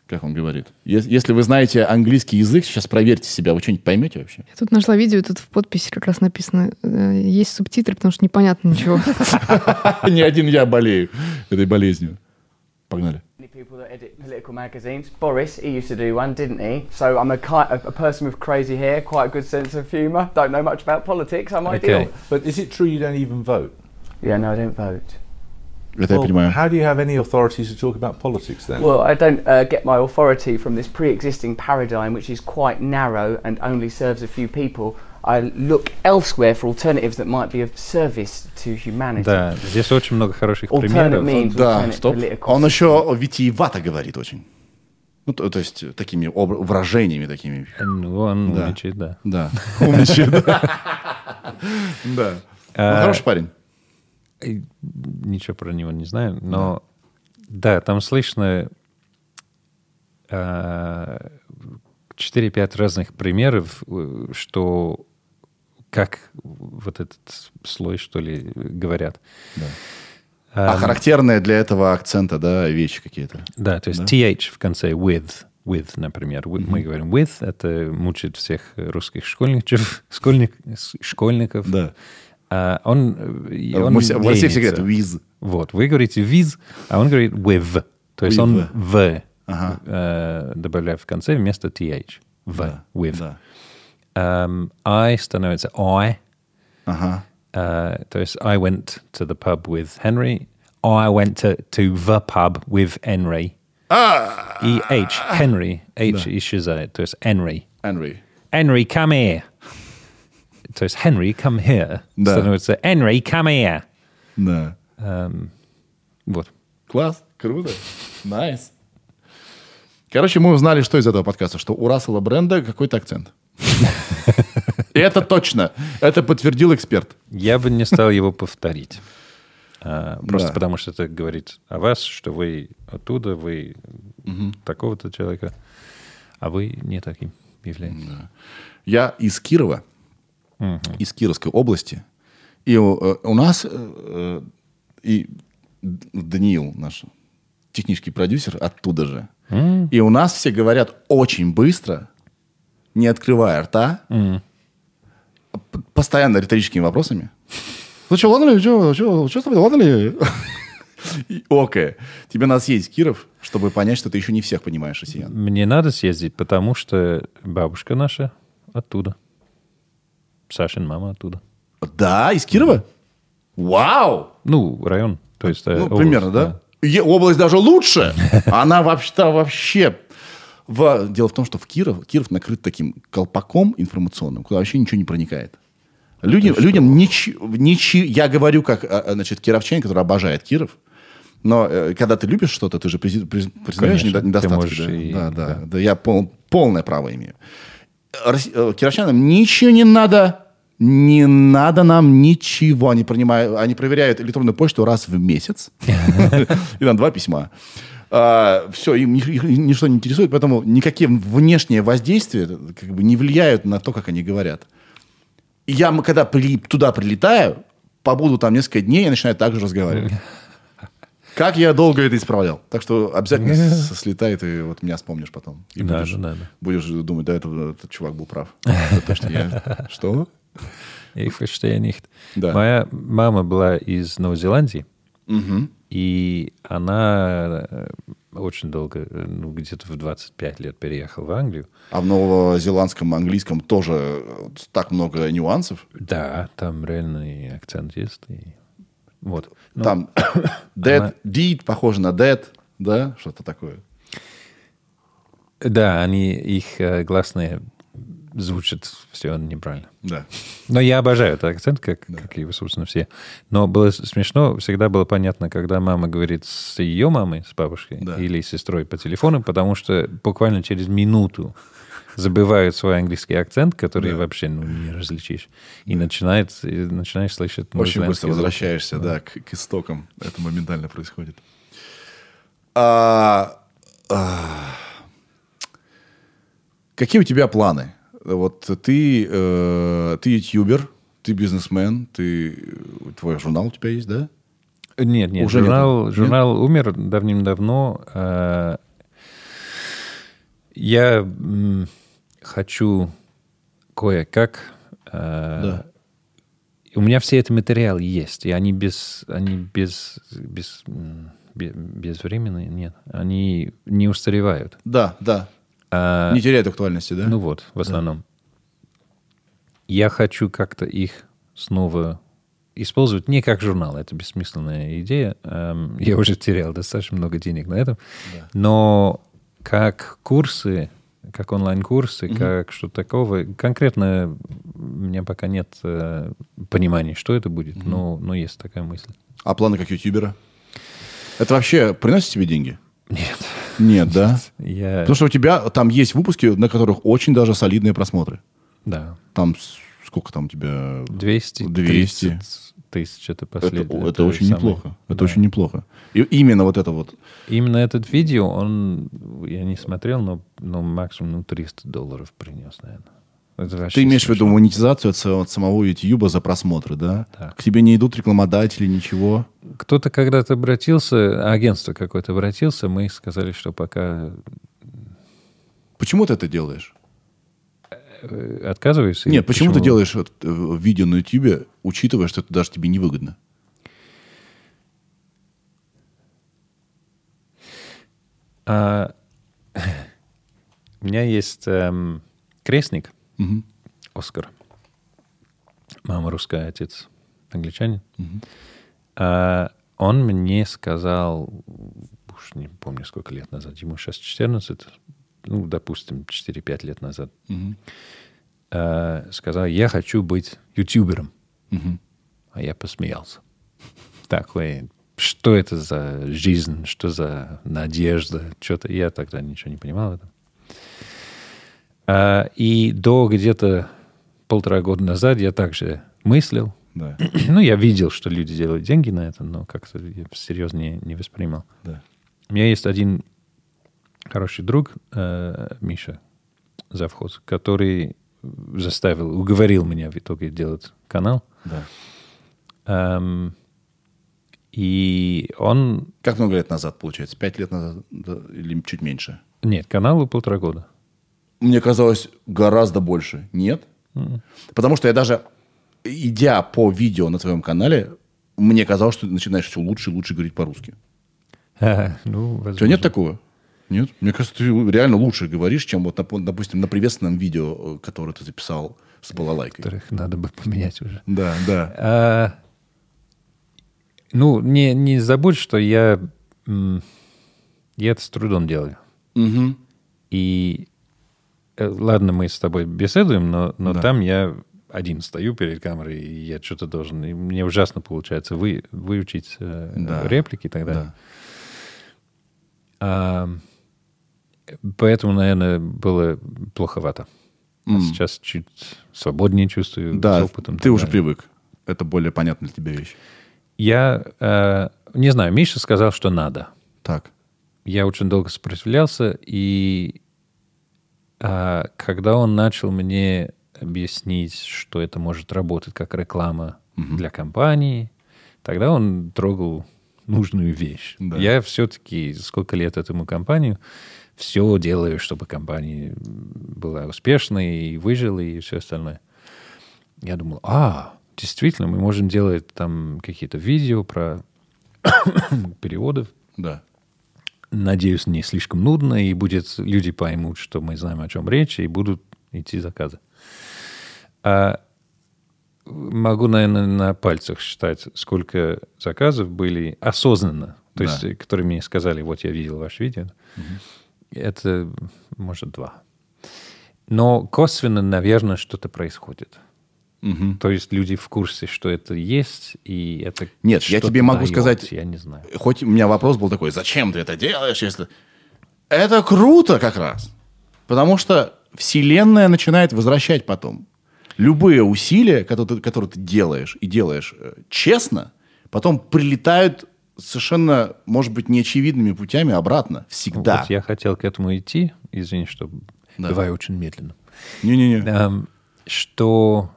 Как он говорит. Ес- Если вы знаете английский язык, сейчас проверьте себя. Вы что-нибудь поймете вообще? Я тут нашла видео, и тут в подписи как раз написано, э, есть субтитры, потому что непонятно ничего. Не один я болею этой болезнью. Погнали. people that edit political magazines. Boris, he used to do one, didn't he? So I'm a, ki- a person with crazy hair, quite a good sense of humour. Don't know much about politics. I'm okay. But is it true you don't even vote? Yeah, no, I don't vote. Well, how do you have any authorities to talk about politics then? Well, I don't uh, get my authority from this pre existing paradigm, which is quite narrow and only serves a few people, I look elsewhere for alternatives that might be of service to humanity. Да, здесь очень много хороших примеров. means Да, стоп. political Он еще витиевато говорит очень. Ну, то, то есть такими обра- выражениями такими. Ну, он Да. умничает, да. Да. Умничает, да. Да. Ну, А, Хороший парень. И Ничего про него не знаю, но да, там слышно а, 4-5 разных примеров, э, что как вот этот слой, что ли, говорят. А характерные для этого акцента, да, вещи какие-то. Да, то есть th в конце with, with, например. With- Мы говорим with, это мучает всех русских школьников, школьник, школьников. Да. А он, он в России все говорят with. Вот, вы говорите with, а он говорит with. То есть он With. в Ага. э, добавляет в конце вместо th. В, Да, with. да. Эм, I становится I. Ага. Uh, то есть I went to the pub with Henry. I went to, to the pub with Henry. А! И H, Henry, H исчезает. То есть Henry. Henry. Henry, come here. То есть Henry, come here. Да. Становится Henry, come here. Да. Эм, вот. Класс, круто. Nice. Короче, мы узнали, что из этого подкаста, что у Рассела Бренда какой-то акцент. И это точно. Это подтвердил эксперт. Я бы не стал его повторить. А, Просто Да. потому что это говорит о вас, что вы оттуда, вы такого-то человека, а вы не таким являетесь. Я из Кирова, из Кировской области. И у, э, у нас, э, э, и Даниил, наш технический продюсер, оттуда же. И у нас все говорят очень быстро, не открывая рта, п- постоянно риторическими вопросами. Ну что, ладно ли? Что, что, что с тобой, ладно ли? Окей. Тебе надо съездить Киров, чтобы понять, что ты еще не всех понимаешь, россиян. Мне надо съездить, потому что бабушка наша оттуда. Сашин мама оттуда. Да, из Кирова? Вау! Ну, район. То есть, э, Ну, область, примерно, да? Е- область даже лучше. Она вообще-то вообще... В... Дело в том, что в Киров, Киров накрыт таким колпаком информационным, куда вообще ничего не проникает. Люди, людям ничего... Я говорю как, а, а, значит, кировчанин, который обожает Киров, но э, когда ты любишь что-то, ты же приз- приз- признаешь Конечно, недостатки. можешь да? и- да, да, да. да, я пол- полное право имею. Росси- э, Кировчанам ничего не надо, не надо нам ничего. Они, принимают, они проверяют электронную почту раз в месяц. И там два письма. Все, им их ничто не интересует, поэтому никакие внешние воздействия как бы не влияют на то, как они говорят. И я, когда при- туда прилетаю, побуду там несколько дней, я начинаю так же разговаривать. Как я долго это исправлял. Так что обязательно с- слетай, ты вот меня вспомнишь потом. И Да, будешь, да, да, будешь думать, да, это, этот чувак был прав. Это то, что я- Что? Ich verstehe nicht. Да. Моя мама была из Новой Зеландии, Мгм. И она э, очень долго, э, ну, где-то в 25 лет переехала в Англию. А в новозеландском английском тоже э, так много нюансов. Да, там реально и акцент есть. И... Вот. Ну, Там dead, она- deed похоже на dead, да, что-то такое. Да, они, их гласные звучат все неправильно. Да. Но я обожаю этот акцент, как, как и, собственно, все. Но было смешно, всегда было понятно, когда мама говорит с ее мамой, с бабушкой Да. или с сестрой по телефону, потому что буквально через минуту забывают свой английский акцент, который Да. вообще ну, не различишь. И, начинает, и начинаешь слышать Очень быстро возвращаешься, да, к, к истокам. Это моментально происходит. А, а, какие у тебя планы? Вот ты, э, ты ютубер, ты бизнесмен, ты, э, твой журнал у тебя есть, да? Нет, нет, Уже журнал, нету? журнал умер давным-давно. А, Я м, хочу кое-как... а, Да. У меня все эти материалы есть, и они без, они без, без, м, бе- безвременные, нет, они не устаревают. Да, да. А, Не теряет актуальности, да? ну вот, в основном. Я хочу как-то их снова использовать не как журнал, это бессмысленная идея. Эм, Я уже терял достаточно много денег на этом. Но как курсы, как онлайн-курсы, как что-то такого, конкретно у меня пока нет э, понимания, что это будет, но, но есть такая мысль. А планы как ютубера? Это вообще приносит тебе деньги? Нет. Нет, да? Я... Потому что у тебя там есть выпуски, на которых очень даже солидные просмотры. Да. Там сколько там у тебя? 200, 200. тысяч это Это, последнее. это очень самое- неплохо. Это Да. очень неплохо. И именно вот это вот. Именно этот видео, он, я не смотрел, но, но максимум ну, 300 долларов принес, наверное. Ты имеешь в виду монетизацию от, са- от самого Ютьюба за просмотры, да? Да. К тебе не идут рекламодатели, ничего. Кто-то когда-то обратился, агентство какое-то обратился, мы сказали, что пока Почему ты это делаешь? э, отказываюсь. или Нет, почему, ты делаешь э, видео на Ютьюбе, учитывая, что это даже тебе невыгодно? А, у меня есть эм, крестник, Мгм. Оскар. Мама русская, отец англичанин. А, он мне сказал, уж не помню, сколько лет назад, ему сейчас 14, ну, допустим, 4-5 лет назад, Мгм. а, сказал, я хочу быть ютубером. Мгм. А я посмеялся. Такой, что это за жизнь, что за надежда, что-то. Я тогда ничего не понимал в этом. А, и до где-то полтора года назад я также мыслил. Да, Ну, я видел, что люди делают деньги на это, но как-то я всерьез не, не воспринимал. да. У меня есть один хороший друг, э, Миша Завхоз, который заставил, уговорил меня в итоге делать канал. да. Эм, и он... Как много лет назад, получается? Пять лет назад да, или чуть меньше? Нет, каналу полтора года. Мне казалось гораздо больше. Нет? Потому что я даже, идя по видео на твоем канале, мне казалось, что ты начинаешь все лучше и лучше говорить по-русски. Ха, ну, возможно. тебя нет такого? Нет? Мне кажется, ты реально лучше говоришь, чем вот, допустим, на приветственном видео, э, которое ты записал с балалайкой. Которых надо бы поменять уже. Да, да. А, ну, не, не забудь, что я, я это с трудом делаю. Мгм. И ладно, мы с тобой беседуем, но, но Да. там я один стою перед камерой, и я что-то должен... И мне ужасно получается вы, выучить э, Да. реплики и так далее. Да. А, поэтому, наверное, было плоховато. А М. сейчас чуть свободнее чувствую. Да, с опытом ты уже привык. Это более понятная для тебя вещь. Я э, не знаю, Миша сказал, что надо. Так. Я очень долго сопротивлялся, и а, когда он начал мне объяснить, что это может работать как реклама для компании, тогда он трогал нужную вещь. Да. Я все-таки сколько лет этому компанию все делаю, чтобы компания была успешной и выжила и все остальное. Я думал, а, действительно, мы можем делать там какие-то видео про переводов. Да. Надеюсь, не слишком нудно, и будет люди поймут, что мы знаем, о чем речь, и будут идти заказы. А могу, наверное, на пальцах считать, сколько заказов были осознанно, то Да. есть, которые мне сказали, вот я видел ваше видео. Это, может, два. Но косвенно, наверное, что-то происходит. Мгм. То есть люди в курсе, что это есть, и это Нет, я тебе могу дает, сказать- Я не знаю. Хоть у меня вопрос был такой, зачем ты это делаешь, если... Это круто как раз. Потому что вселенная начинает возвращать потом. Любые усилия, которые ты, которые ты делаешь, и делаешь э, честно, потом прилетают совершенно, может быть, неочевидными путями обратно. Всегда. Вот я хотел к этому идти, извини, что Да. давай очень медленно. Не-не-не. Эм, что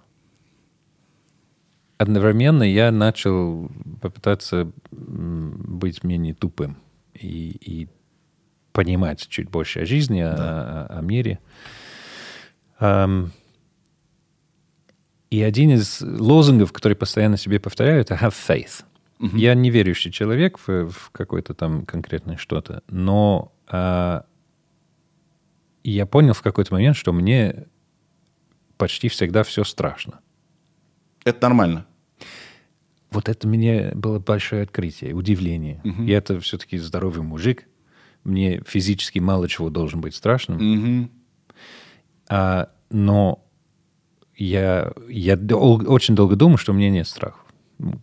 одновременно я начал попытаться быть менее тупым и, и понимать чуть больше о жизни, о- о, о мире. Эм, и один из лозунгов, который постоянно себе повторяю, это have faith. Я не верующий человек в, в какое-то там конкретное что-то, но а, я понял в какой-то момент, что мне почти всегда все страшно. Это нормально. Вот это мне было большое открытие, удивление. Я это все-таки здоровый мужик. Мне физически мало чего должен быть страшным. Мгм. А, но я, я дол- очень долго думал, что у меня нет страха. Ну,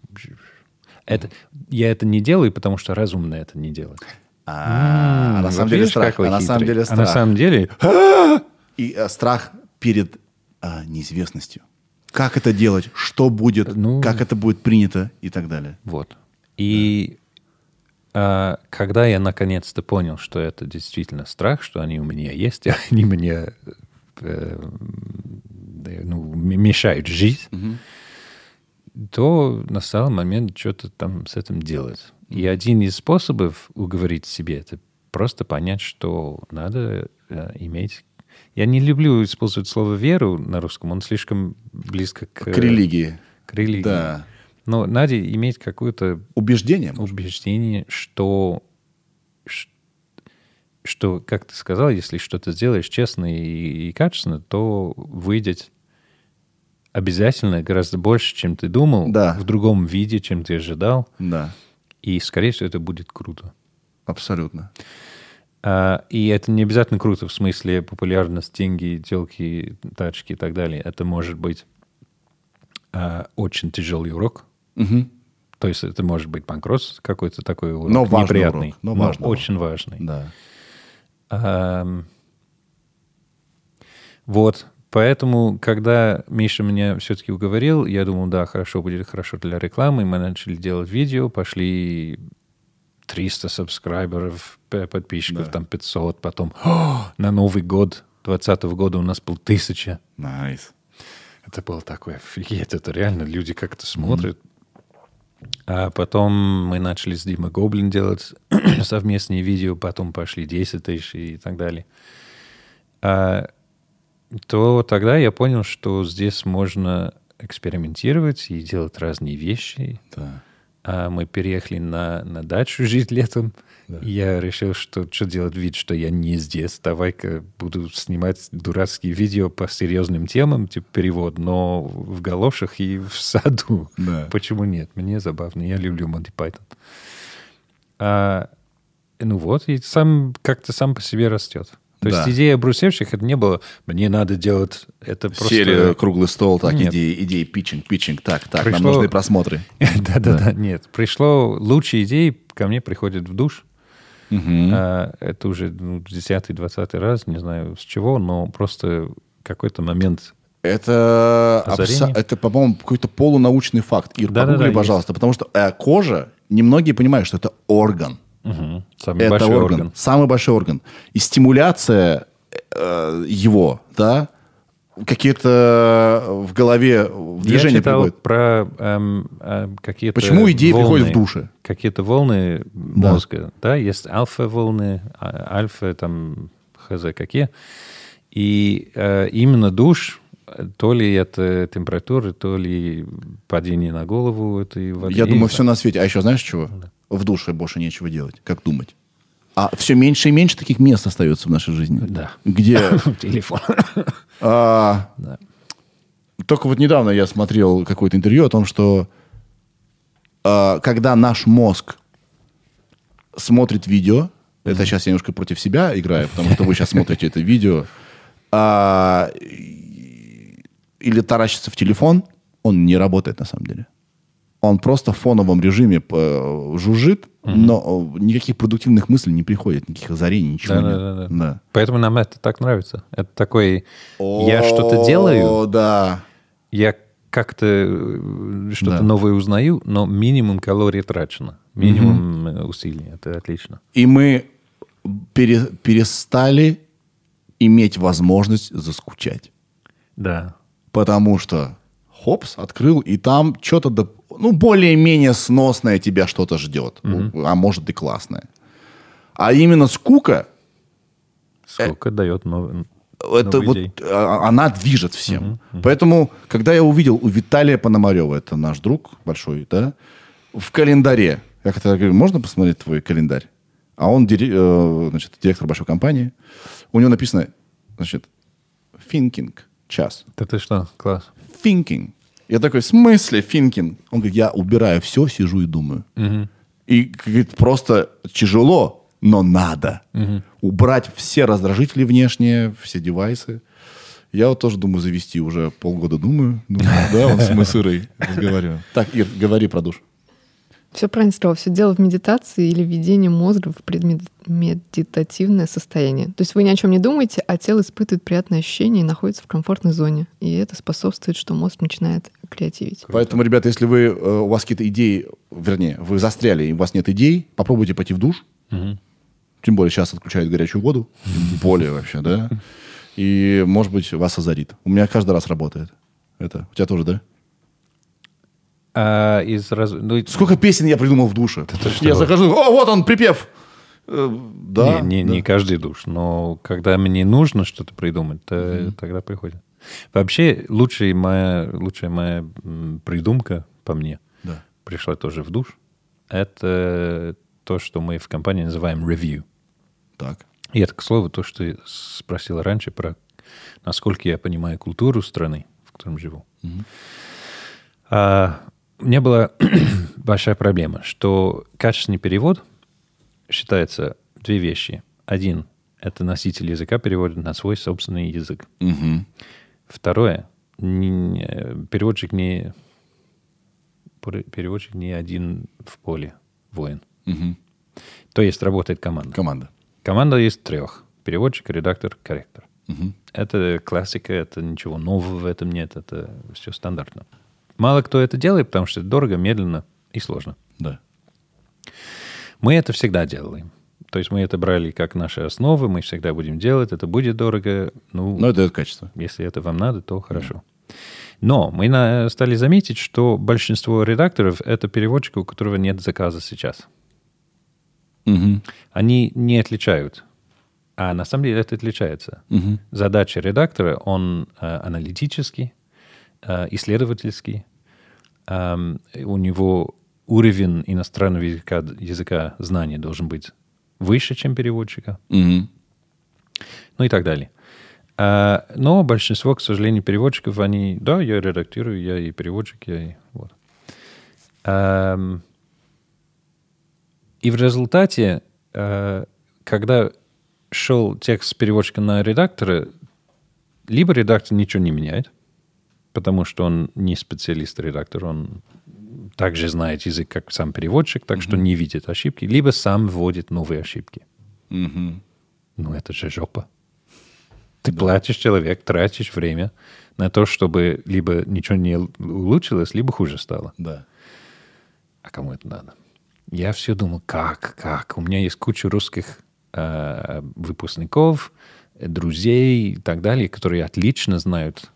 Это, я это не делаю, потому что разумно это не делать. А, на самом деле страх. А на самом деле А на страх. самом деле И э, страх перед а, неизвестностью. Как это делать? Что будет? Ну. Как это будет принято? И так далее. Вот. И а, когда я наконец-то понял, что это действительно страх, что они у меня есть, и они мне э, да, ну, мешают жить, то настал момент что-то там с этим делать. И один из способов уговорить себе это просто понять, что надо э, иметь. Я не люблю использовать слово веру на русском, он слишком близко к, К религии. к религии. Да. Но надо иметь какое-то Убеждение. может убеждение, что, что, как ты сказал, если что-то сделаешь честно и, и качественно, то выйдет обязательно гораздо больше, чем ты думал, Да. в другом виде, чем ты ожидал, Да, и, скорее всего, это будет круто. абсолютно. А, и это не обязательно круто в смысле популярность, деньги, телки, тачки и так далее. Это может быть а, очень тяжелый урок. Мгм. То есть это может быть банкротство какой-то такой урок, Но важный неприятный, урок, но важный урок. очень важный. Да. Вот, поэтому, когда Миша меня все-таки уговорил, я думал, да, хорошо, будет хорошо для рекламы. Мы начали делать видео, пошли 300 subscriber ов, подписчиков, Да. там 500, потом «О, на Новый год 2020 года у нас был 1000. Nice. Это было такое, офигеть, это реально люди как-то смотрят. А потом мы начали с Димой Гоблин делать совместные видео, потом пошли 10 тысяч и так далее. А, то тогда я понял, что здесь можно экспериментировать и делать разные вещи. Да. А мы переехали на, на дачу жить летом. И Я решил, что что делать вид, что я не здесь. Давай-ка буду снимать дурацкие видео по серьезным темам, типа перевод, но в галошах и в саду. Да. Почему нет? Мне забавно. Я люблю Монти Пайтон. А, ну вот, и сам как-то сам по себе растет. То Да. есть идея брусевщик, это не было, мне надо делать это просто... Серия «Круглый стол», так, Нет. идеи, идеи, питчинг, питчинг, так, так, нам Пришло- нужны просмотры. Да-да-да, нет. Пришло, лучшие идеи ко мне приходят в душ. А, это уже ну, десятый, двадцатый раз, не знаю с чего, но просто какой-то момент. Это, абсо- это, по-моему, какой-то полунаучный факт. Ир, Да-да-да, погугли, есть. пожалуйста, потому что э, кожа, немногие понимают, что это орган. Мгм, самый это большой орган, орган. самый большой орган. И стимуляция э, его, да, какие-то в голове в движение Я читал приводят. про эм, эм, какие-то Почему идеи волны, приходят в душе? Какие-то волны мозга, да, есть альфа-волны, а- альфа, там, хз, какие. И э, именно душ, э, то ли это температура, то ли падение на голову этой воды. Я думаю, все на свете. А еще знаешь чего? В душе больше нечего делать. Как думать? А все меньше и меньше таких мест остается в нашей жизни. Да. Где Телефон. а, Да. Только вот недавно я смотрел какое-то интервью о том, что а, когда наш мозг смотрит видео, это сейчас я немножко против себя играю, потому что вы сейчас смотрите это видео, а, или таращится в телефон, он не работает на самом деле. Он просто в фоновом режиме э, жужжит, но э, никаких продуктивных мыслей не приходит, никаких озарений, ничего Да, нет. да, да, да. Да. Поэтому нам это так нравится. Это такой, я что-то делаю, да. я как-то э, что-то Да. новое узнаю, но минимум калорий трачено, минимум э, усилий. Это отлично. И мы пере- перестали иметь возможность заскучать. Да. Потому что хопс, открыл, и там что-то, доп- ну, более-менее сносное тебя что-то ждет. А может и классное. А именно скука, Сколько дает новый... это вот, день. а, она движет всем. Поэтому, когда я увидел у Виталия Пономарева, это наш друг большой, да, в календаре, я когда говорю, можно посмотреть твой календарь? А он э, значит, директор большой компании. У него написано, значит, thinking, час. Да ты что, класс. Thinking. Я такой, в смысле thinking? Он говорит, я убираю все, сижу и думаю. И говорит, просто тяжело, но надо. Убрать все раздражители внешние, все девайсы. Я вот тоже думаю завести, уже полгода думаю. Думаю, да, он с мы с Ирой разговариваем. Так, Ир, говори про душ. Все правильно сказал. Все дело в медитации или введении мозга в предмедитативное состояние. То есть вы ни о чем не думаете, а тело испытывает приятные ощущения и находится в комфортной зоне. И это способствует, что мозг начинает креативить. Поэтому, ребята, если вы, э, у вас какие-то идеи, вернее, вы застряли, и у вас нет идей, попробуйте пойти в душ. Тем более сейчас отключают горячую воду. Тем более вообще, да. И, может быть, вас озарит. У меня каждый раз работает. Это. У тебя тоже, да? А из раз... ну, и- Сколько песен я придумал в душе? Я захожу, о, вот он, припев. Э, Да, не, не, да. не каждый душ, но когда мне нужно что-то придумать, то тогда приходит. Вообще, лучшая моя, лучшая моя придумка, по мне, Да. пришла тоже в душ. Это то, что мы в компании называем review. Так. И это, к слову, то, что я спросил раньше про насколько я понимаю культуру страны, в которой живу. А, у меня была большая проблема, что качественный перевод считается две вещи. Один — это носитель языка переводит на свой собственный язык. Мгм. Второе — переводчик не переводчик не один в поле воин. Мгм. То есть работает команда. Команда. Команда есть трех. Переводчик, редактор, корректор. Мгм. Это классика, это ничего нового в этом нет, это все стандартно. Мало кто это делает, потому что это дорого, медленно и сложно. Да. Мы это всегда делали. То есть мы это брали как наши основы, мы всегда будем делать, это будет дорого. Ну, Но это дает качество. если это вам надо, то хорошо. Но мы на- стали заметить, что большинство редакторов — это переводчики, у которого нет заказа сейчас. Мгм. Они не отличают. А на самом деле это отличается. Мгм. Задача редактора, он э, аналитический, исследовательский. Эм, у него уровень иностранного языка, языка знаний должен быть выше, чем переводчика. Мгм. Ну и так далее. А, но большинство, к сожалению, переводчиков, они, да, я редактирую, я и переводчик, я и вот. Ам, и в результате, э, когда шел текст с переводчика на редактора, либо редактор ничего не меняет, потому что он не специалист-редактор, он также знает язык, как сам переводчик, так что не видит ошибки, либо сам вводит новые ошибки. Мгм. Ну, это же жопа. Ты платишь человек, тратишь время на то, чтобы либо ничего не улучшилось, либо хуже стало. Да. А кому это надо? Я все думал, как, как? У меня есть куча русских э, выпускников, друзей и так далее, которые отлично знают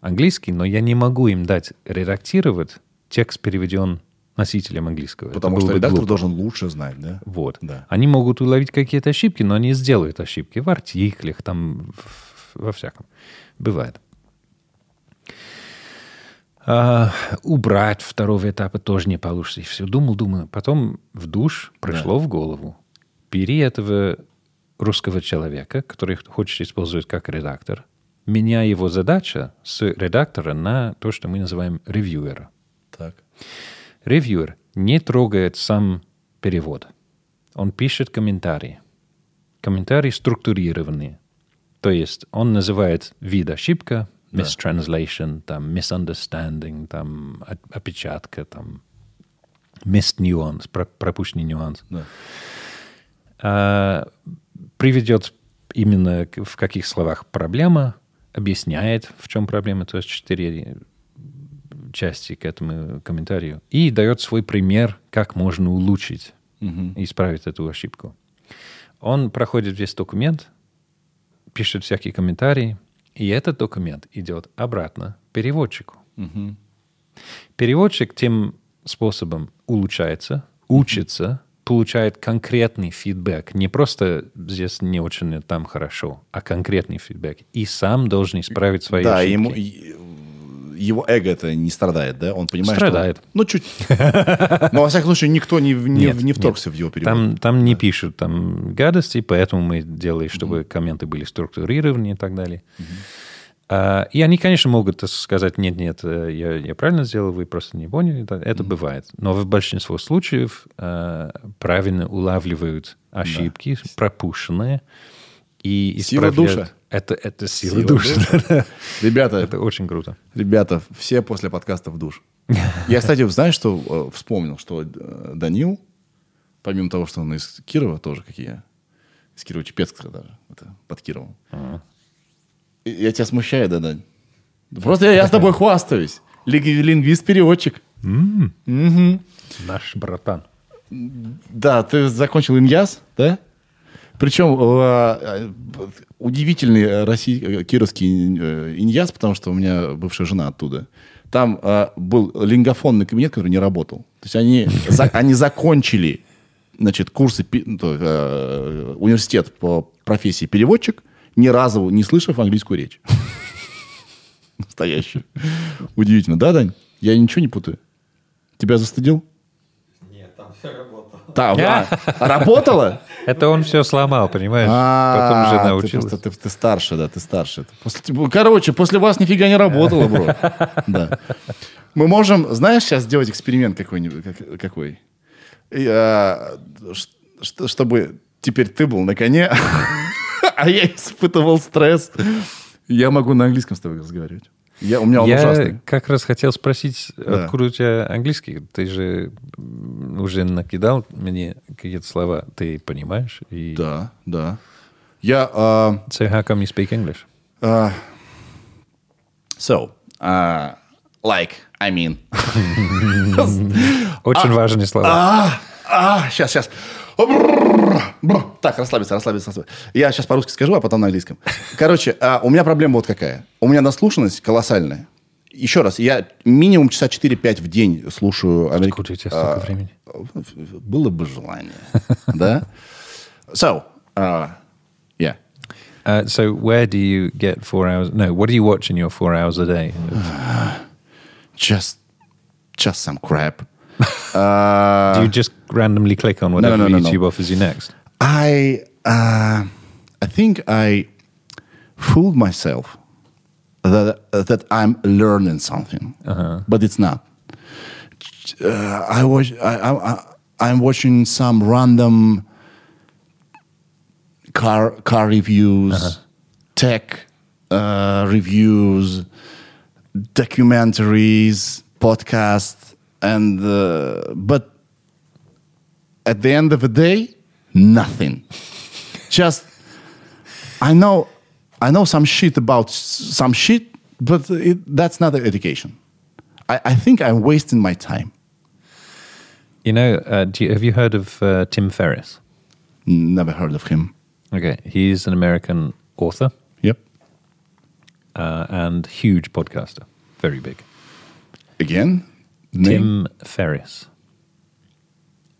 английский, но я не могу им дать редактировать текст, переведен носителем английского. Потому что редактор глупо. должен лучше знать, да? Вот. Да. Они могут уловить какие-то ошибки, но они сделают ошибки в артиклях, там, во всяком. Бывает. А, убрать второго этапа тоже не получится. И все думал, думал. Потом в душ пришло в голову. Бери этого русского человека, который хочет использовать как редактор. Меня его задача с редактора на то, что мы называем ревьюера. Так. Ревьюер не трогает сам перевод. Он пишет комментарии. Комментарии структурированные. То есть он называет вид ошибка, mistranslation, там, misunderstanding, там, опечатка, там, missed nuance, про- пропущенный нюанс. Да. А, приведет именно в каких словах проблема, объясняет, в чем проблема, то есть четыре части к этому комментарию, и дает свой пример, как можно улучшить и исправить эту ошибку. Он проходит весь документ, пишет всякие комментарии, и этот документ идет обратно переводчику. Переводчик тем способом улучшается, учится, получает конкретный фидбэк. Не просто здесь не очень, там хорошо, а конкретный фидбэк. И сам должен исправить свои да, ошибки. ему, и- его эго это не страдает, да? Он понимает, Страдает. что... Ну, чуть. Но, во всяком случае, никто не, не, Нет, не вторгся в его перевод. Там, там не пишут там гадости, поэтому мы делали, чтобы комменты были структурированы и так далее. А, и они, конечно, могут сказать, нет, нет, э, я, я правильно сделал, вы просто не поняли. Это, это бывает. Но в большинстве случаев э, правильно улавливают ошибки, пропущенные, и Сила душа. Это, это сила, Сила душа. душа. Ребята, это очень круто. ребята, все после подкаста в душ. Я, кстати, знаешь, что э, вспомнил, что э, Данил, помимо того, что он из Кирова, тоже, как и я, из Кирова-Чепецка даже, это, под Кировом. Я тебя смущаю, да, Дань? Просто я, я с тобой хвастаюсь. Линг- Лингвист-переводчик. Наш братан. Да, ты закончил иньяс, да? Причем э, э, удивительный э, россий- э, кировский э, иньяс, потому что у меня бывшая жена оттуда. Там э, был лингофонный кабинет, который не работал. То есть они, за- они закончили значит, курсы, пи- ну, то, э, университет по профессии переводчик, ни разу не слышав английскую речь. Настоящую. Удивительно, да, Дань? Я ничего не путаю. Тебя застыдил? Нет, там все работало. Там, а, работала? Это он все сломал, понимаешь? А, Потом же научился. просто- Ты, ты старше, да, ты старше. После тебя- короче, после вас нифига не работало, бро. Да. Мы можем, знаешь, сейчас сделать эксперимент какой-нибудь, как- какой? А, чтобы теперь ты был на коне, а я испытывал стресс. Я могу на английском с тобой разговаривать. Я, у меня он Я ужасный. как раз хотел спросить, Да. откуда у тебя английский? Ты же уже накидал мне какие-то слова, ты понимаешь? И... Да, да. Я... а, So how come you speak English? Uh, so, uh, like, I mean. Очень важные слова. А, а, сейчас, сейчас. Так, расслабиться, расслабиться, расслабиться. Я сейчас по-русски скажу, а потом на английском. Короче, а, у меня проблема вот какая. У меня наслушанность колоссальная. Еще раз, я минимум часа 4-5 в день слушаю америк- Откуда у тебя столько а, времени? Было бы желание. Да? So, uh, yeah. Uh, so where do you get four hours? No, what do you watch in your four hours a day? Just, just some crap. Uh, do you just randomly click on whatever no, no, no. YouTube offers you next? I uh, I think I fooled myself that that I'm learning something, but it's not. Uh, I watch. I, I, I, I'm watching some random car car reviews, tech uh, reviews, documentaries, podcasts, and uh, but at the end of the day, nothing. Just I know, I know some shit about some shit, but it, that's not education. I, I think I'm wasting my time. You know, uh, do you, have you heard of uh, Tim Ferriss? Never heard of him. Okay, he's an American author Yep. uh, and huge podcaster, very big. Again, Tim? Ferriss.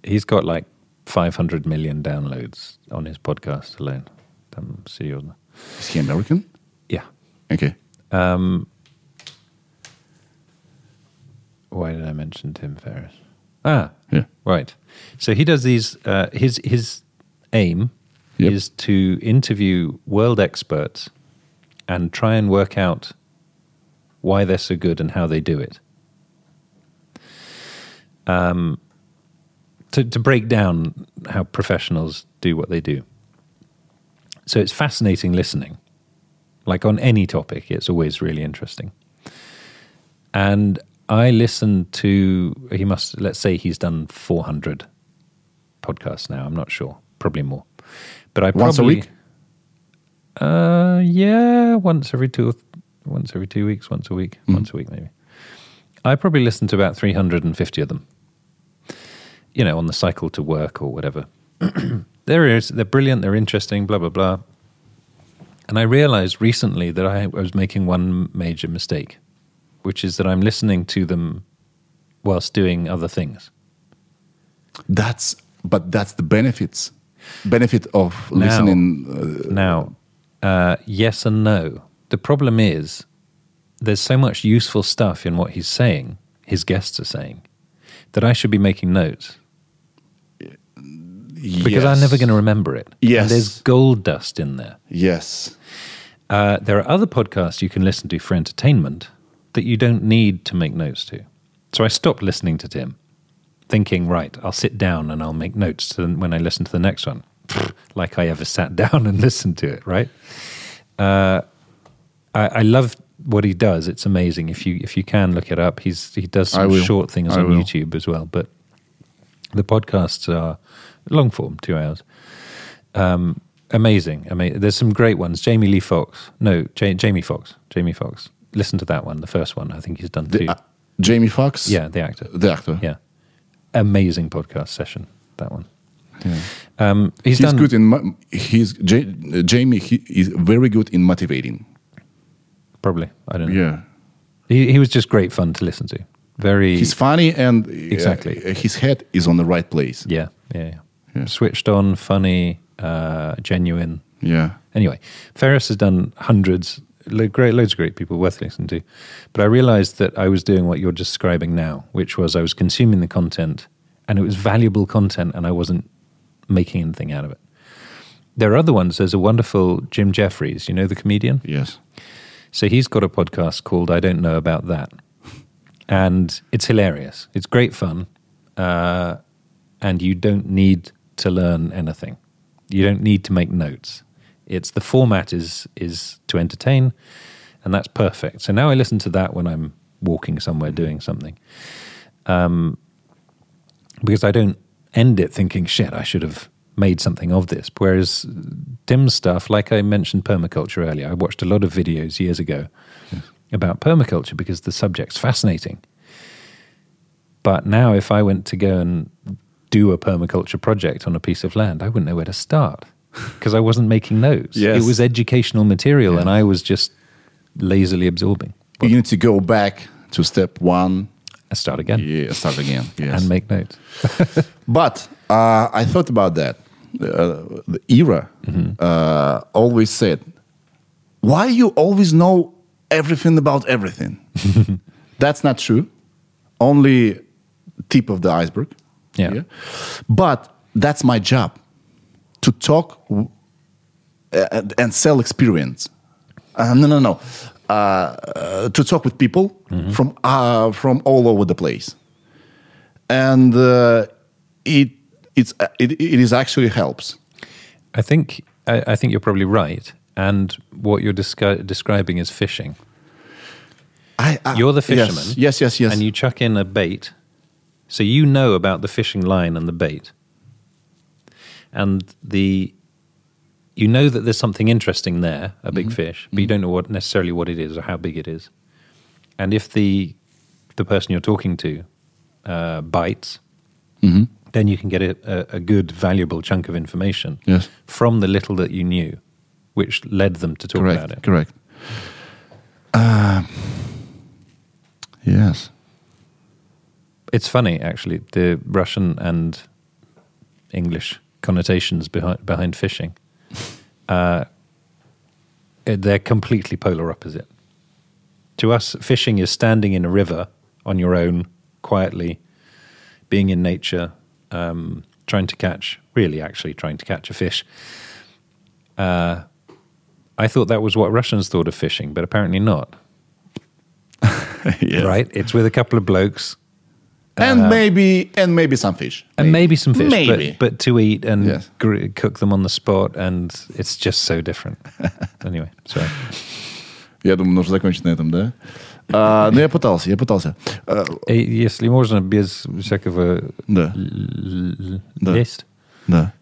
He's got like 500 million downloads on his podcast alone. I'm serious. Is he American? Yeah. Okay. Um, why did I mention Tim Ferriss? Ah, yeah. Right. So he does these. Uh, his his aim yep. is to interview world experts and try and work out why they're so good and how they do it. Um, to to break down how professionals do what they do. So it's fascinating listening. Like on any topic, it's always really interesting. And I listened to, he must, let's say he's done 400 podcasts now. I'm not sure. Probably more. But I probably. Once a week? Uh, yeah, once every two, once every two weeks, once a week, once a week maybe. I probably listen to about 350 of them. You know, on the cycle to work or whatever. there is, they're brilliant, they're interesting, blah, blah, blah. And I realized recently that I was making one major mistake, which is that I'm listening to them whilst doing other things. That's but that's the benefits benefit of Now- listening. Uh, Now, uh, yes and no. The problem is there's so much useful stuff in what he's saying, his guests are saying, that I should be making notes because I'm never going to remember it. Yes. And there's gold dust in there. Yes. Uh, there are other podcasts you can listen to for entertainment that you don't need to make notes to. So I stopped listening to Tim, thinking, right, I'll sit down and I'll make notes to, when I listen to the next one. Like I ever sat down and listened to it, right? Uh, I, I love what he does. It's amazing. If you if you can look it up, he's he does some short things I on will. YouTube as well. But the podcasts are long form, two hours. Um, amazing. Amazing. There's some great ones. Jamie Lee Fox. No, ja- Jamie Fox. Jamie Fox. Listen to that one, the first one. I think he's done two. The, uh, Jamie Fox, yeah, the actor. The actor. Yeah. Amazing podcast session, that one. Um, he's, He's, done, good in. He's J, uh, Jamie. He is very good in motivating. Probably. I don't know. Yeah. He, he was just great fun to listen to. Very. He's funny and uh, Exactly. his head is on the right place. yeah, yeah, yeah, Yeah. Switched on, funny, uh, genuine. Yeah. Anyway, Ferris has done hundreds, lo- great, loads of great people worth listening to. But I realized that I was doing what you're describing now, which was I was consuming the content and it was valuable content and I wasn't making anything out of it. There are other ones. There's a wonderful Jim Jeffries, you know, the comedian? Yes. So he's got a podcast called I Don't Know About That. And it's hilarious. It's great fun. Uh, and you don't need to learn anything. You don't need to make notes. It's the format is is to entertain, and that's perfect. So now I listen to that when I'm walking somewhere doing something. Um, because I don't end it thinking, shit, I should have made something of this. Whereas dim stuff, like I mentioned permaculture earlier, I watched a lot of videos years ago about permaculture because the subject's fascinating. But now, if I went to go and do a permaculture project on a piece of land, I wouldn't know where to start because I wasn't making notes. Yes. It was educational material and I was just lazily absorbing. But You need to go back to step one. And start again Yeah. Start again. Yes. and make notes. But uh, I thought about that. Uh, the era uh, always said, "Why you always know everything about everything?" That's not true. Only tip of the iceberg. Yeah. But that's my job to talk w- and, sell experience. Uh, no, no, no. Uh, uh, to talk with people from uh, from all over the place, and uh, it it's uh, it, it is actually helps. I think I, I think you're probably right. And what you're descri- describing is fishing. I, I, You're the yes, fisherman. Yes, yes, yes. And you chuck in a bait. So you know about the fishing line and the bait. And the you know that there's something interesting there, a big fish, but you don't know what necessarily what it is or how big it is. And if the the person you're talking to uh, bites, then you can get a, a, a good, valuable chunk of information Yes. from the little that you knew. which led them to talk Correct. about it. Correct. Uh, yes. It's funny, actually, the Russian and English connotations behind behind fishing. Uh, they're completely polar opposite. To us, fishing is standing in a river on your own, quietly, being in nature, um, trying to catch, really, actually trying to catch a fish. Uh, I thought that was what Russians thought of fishing, but apparently not. Yeah. Right? It's with a couple of blokes And maybe and maybe some fish. and maybe some fish, Maybe. but, but to eat and Yes. gr- cook them on the spot, and it's just so different. anyway, sorry. Я думаю, нужно закончить на этом, да? А, ну, я пытался, я пытался. А, Если можно, без всякого Да. л- л- Да.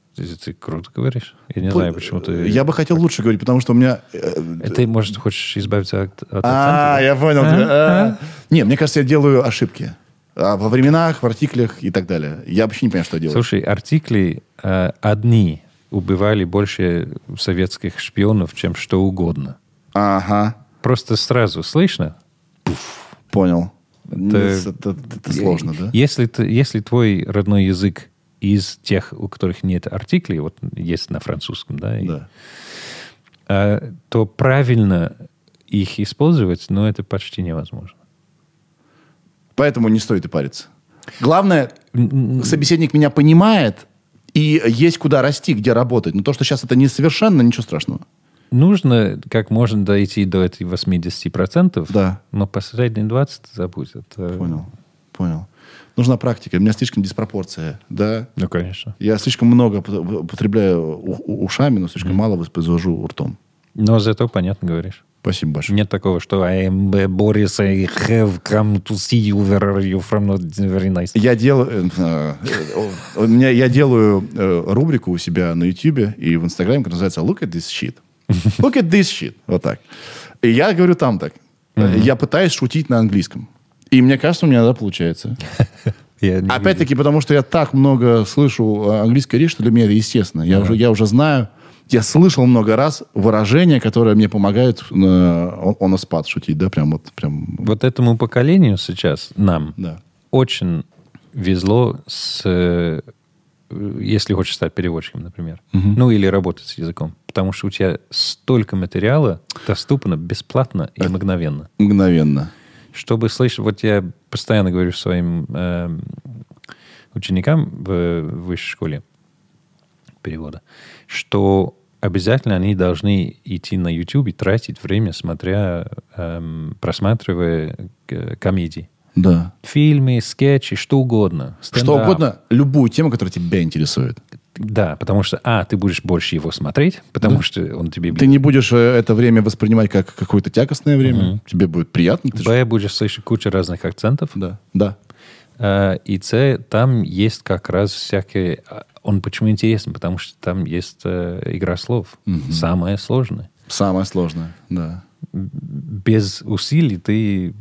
Ты, круто говоришь. Я не знаю, почему ты... Я бы хотел лучше говорить, потому что у меня... э, Э, Ты, может, хочешь избавиться от, от А, я понял. А. Не, мне кажется, я делаю ошибки. А, Во временах, в артиклях и так далее. Я вообще не понимаю, что я делаю. Слушай, артикли э, одни убивали больше советских шпионов, чем что угодно. Ага, Просто сразу слышно, понял. Это- Это, это- это сложно, да? Если, ты, если твой родной язык из тех, у которых нет артиклей, вот есть на французском, да, и, Да. э, то правильно их использовать, но это почти невозможно. Поэтому не стоит и париться. Главное, собеседник меня понимает, и есть куда расти, где работать. Но то, что сейчас это несовершенно, ничего страшного. Нужно как можно дойти до этих 80%, Да. но последние 20 забудь. Это... Понял, понял. Нужна практика. У меня слишком диспропорция, да? Ну, конечно. Я слишком много у- ушами, но слишком мало воспроизвожу ртом. Но зато понятно говоришь. Спасибо большое. Нет такого, что I am Boris, I have come to see you, where are you from, not very nice. Я делаю, э, э, у меня, я делаю э, рубрику у себя на YouTube и в Инстаграме, которая называется Look at this shit. Look at this shit. Вот так. И я говорю там так. Я пытаюсь шутить на английском. И мне кажется, у меня иногда получается. Опять-таки, потому что я так много слышу английской речи, что для меня это естественно. Я, уже, я уже знаю, я слышал много раз выражения, которые мне помогают э, on a spot шутить, да, прям вот, прям, Вот этому поколению сейчас, нам, да. очень везло с... э, Если хочешь стать переводчиком, например. Ну, или работать с языком. Потому что у тебя столько материала доступно бесплатно и мгновенно. Мгновенно. Чтобы слышать... Вот я постоянно говорю своим эм, ученикам в высшей школе перевода, что обязательно они должны идти на YouTube и тратить время, смотря, эм, просматривая э, комедии. Да. Фильмы, скетчи, что угодно. Что Стендап. угодно, любую тему, которая тебя интересует. Да, потому что, а, ты будешь больше его смотреть, потому Да. что он тебе... Ты не будешь э, это время воспринимать как какое-то тягостное время. Тебе будет приятно. ты ж- Б, будешь слышать кучу разных акцентов. Да, да. Э, И С, там есть как раз всякие... а, Он почему интересен? Потому что там есть э, игра слов. Самое сложное. Самое сложное, да. Без усилий ты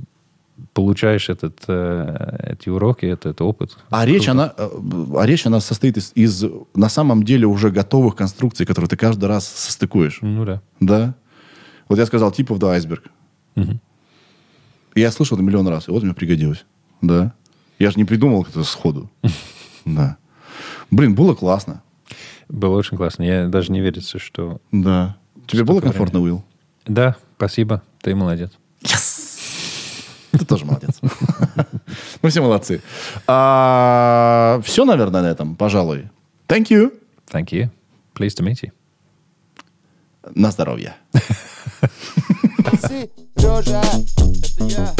получаешь этот, э, эти уроки, этот опыт. А речь, она, э, а речь, она состоит из, из, на самом деле, уже готовых конструкций, которые ты каждый раз состыкуешь. Ну да. Да? Вот я сказал, типов да айсберг. Мгм. Я слышал это миллион раз, и вот мне пригодилось. Да? Я же не придумал это сходу. Да. Блин, было классно. Было очень классно. Я даже не верится, что... Да. Тебе было комфортно, Уилл? Да, спасибо. Ты молодец. Ты тоже молодец. Мы все молодцы. Все, наверное, на этом, пожалуй. Thank you. Thank you. Pleased to meet you. На здоровье. Это я.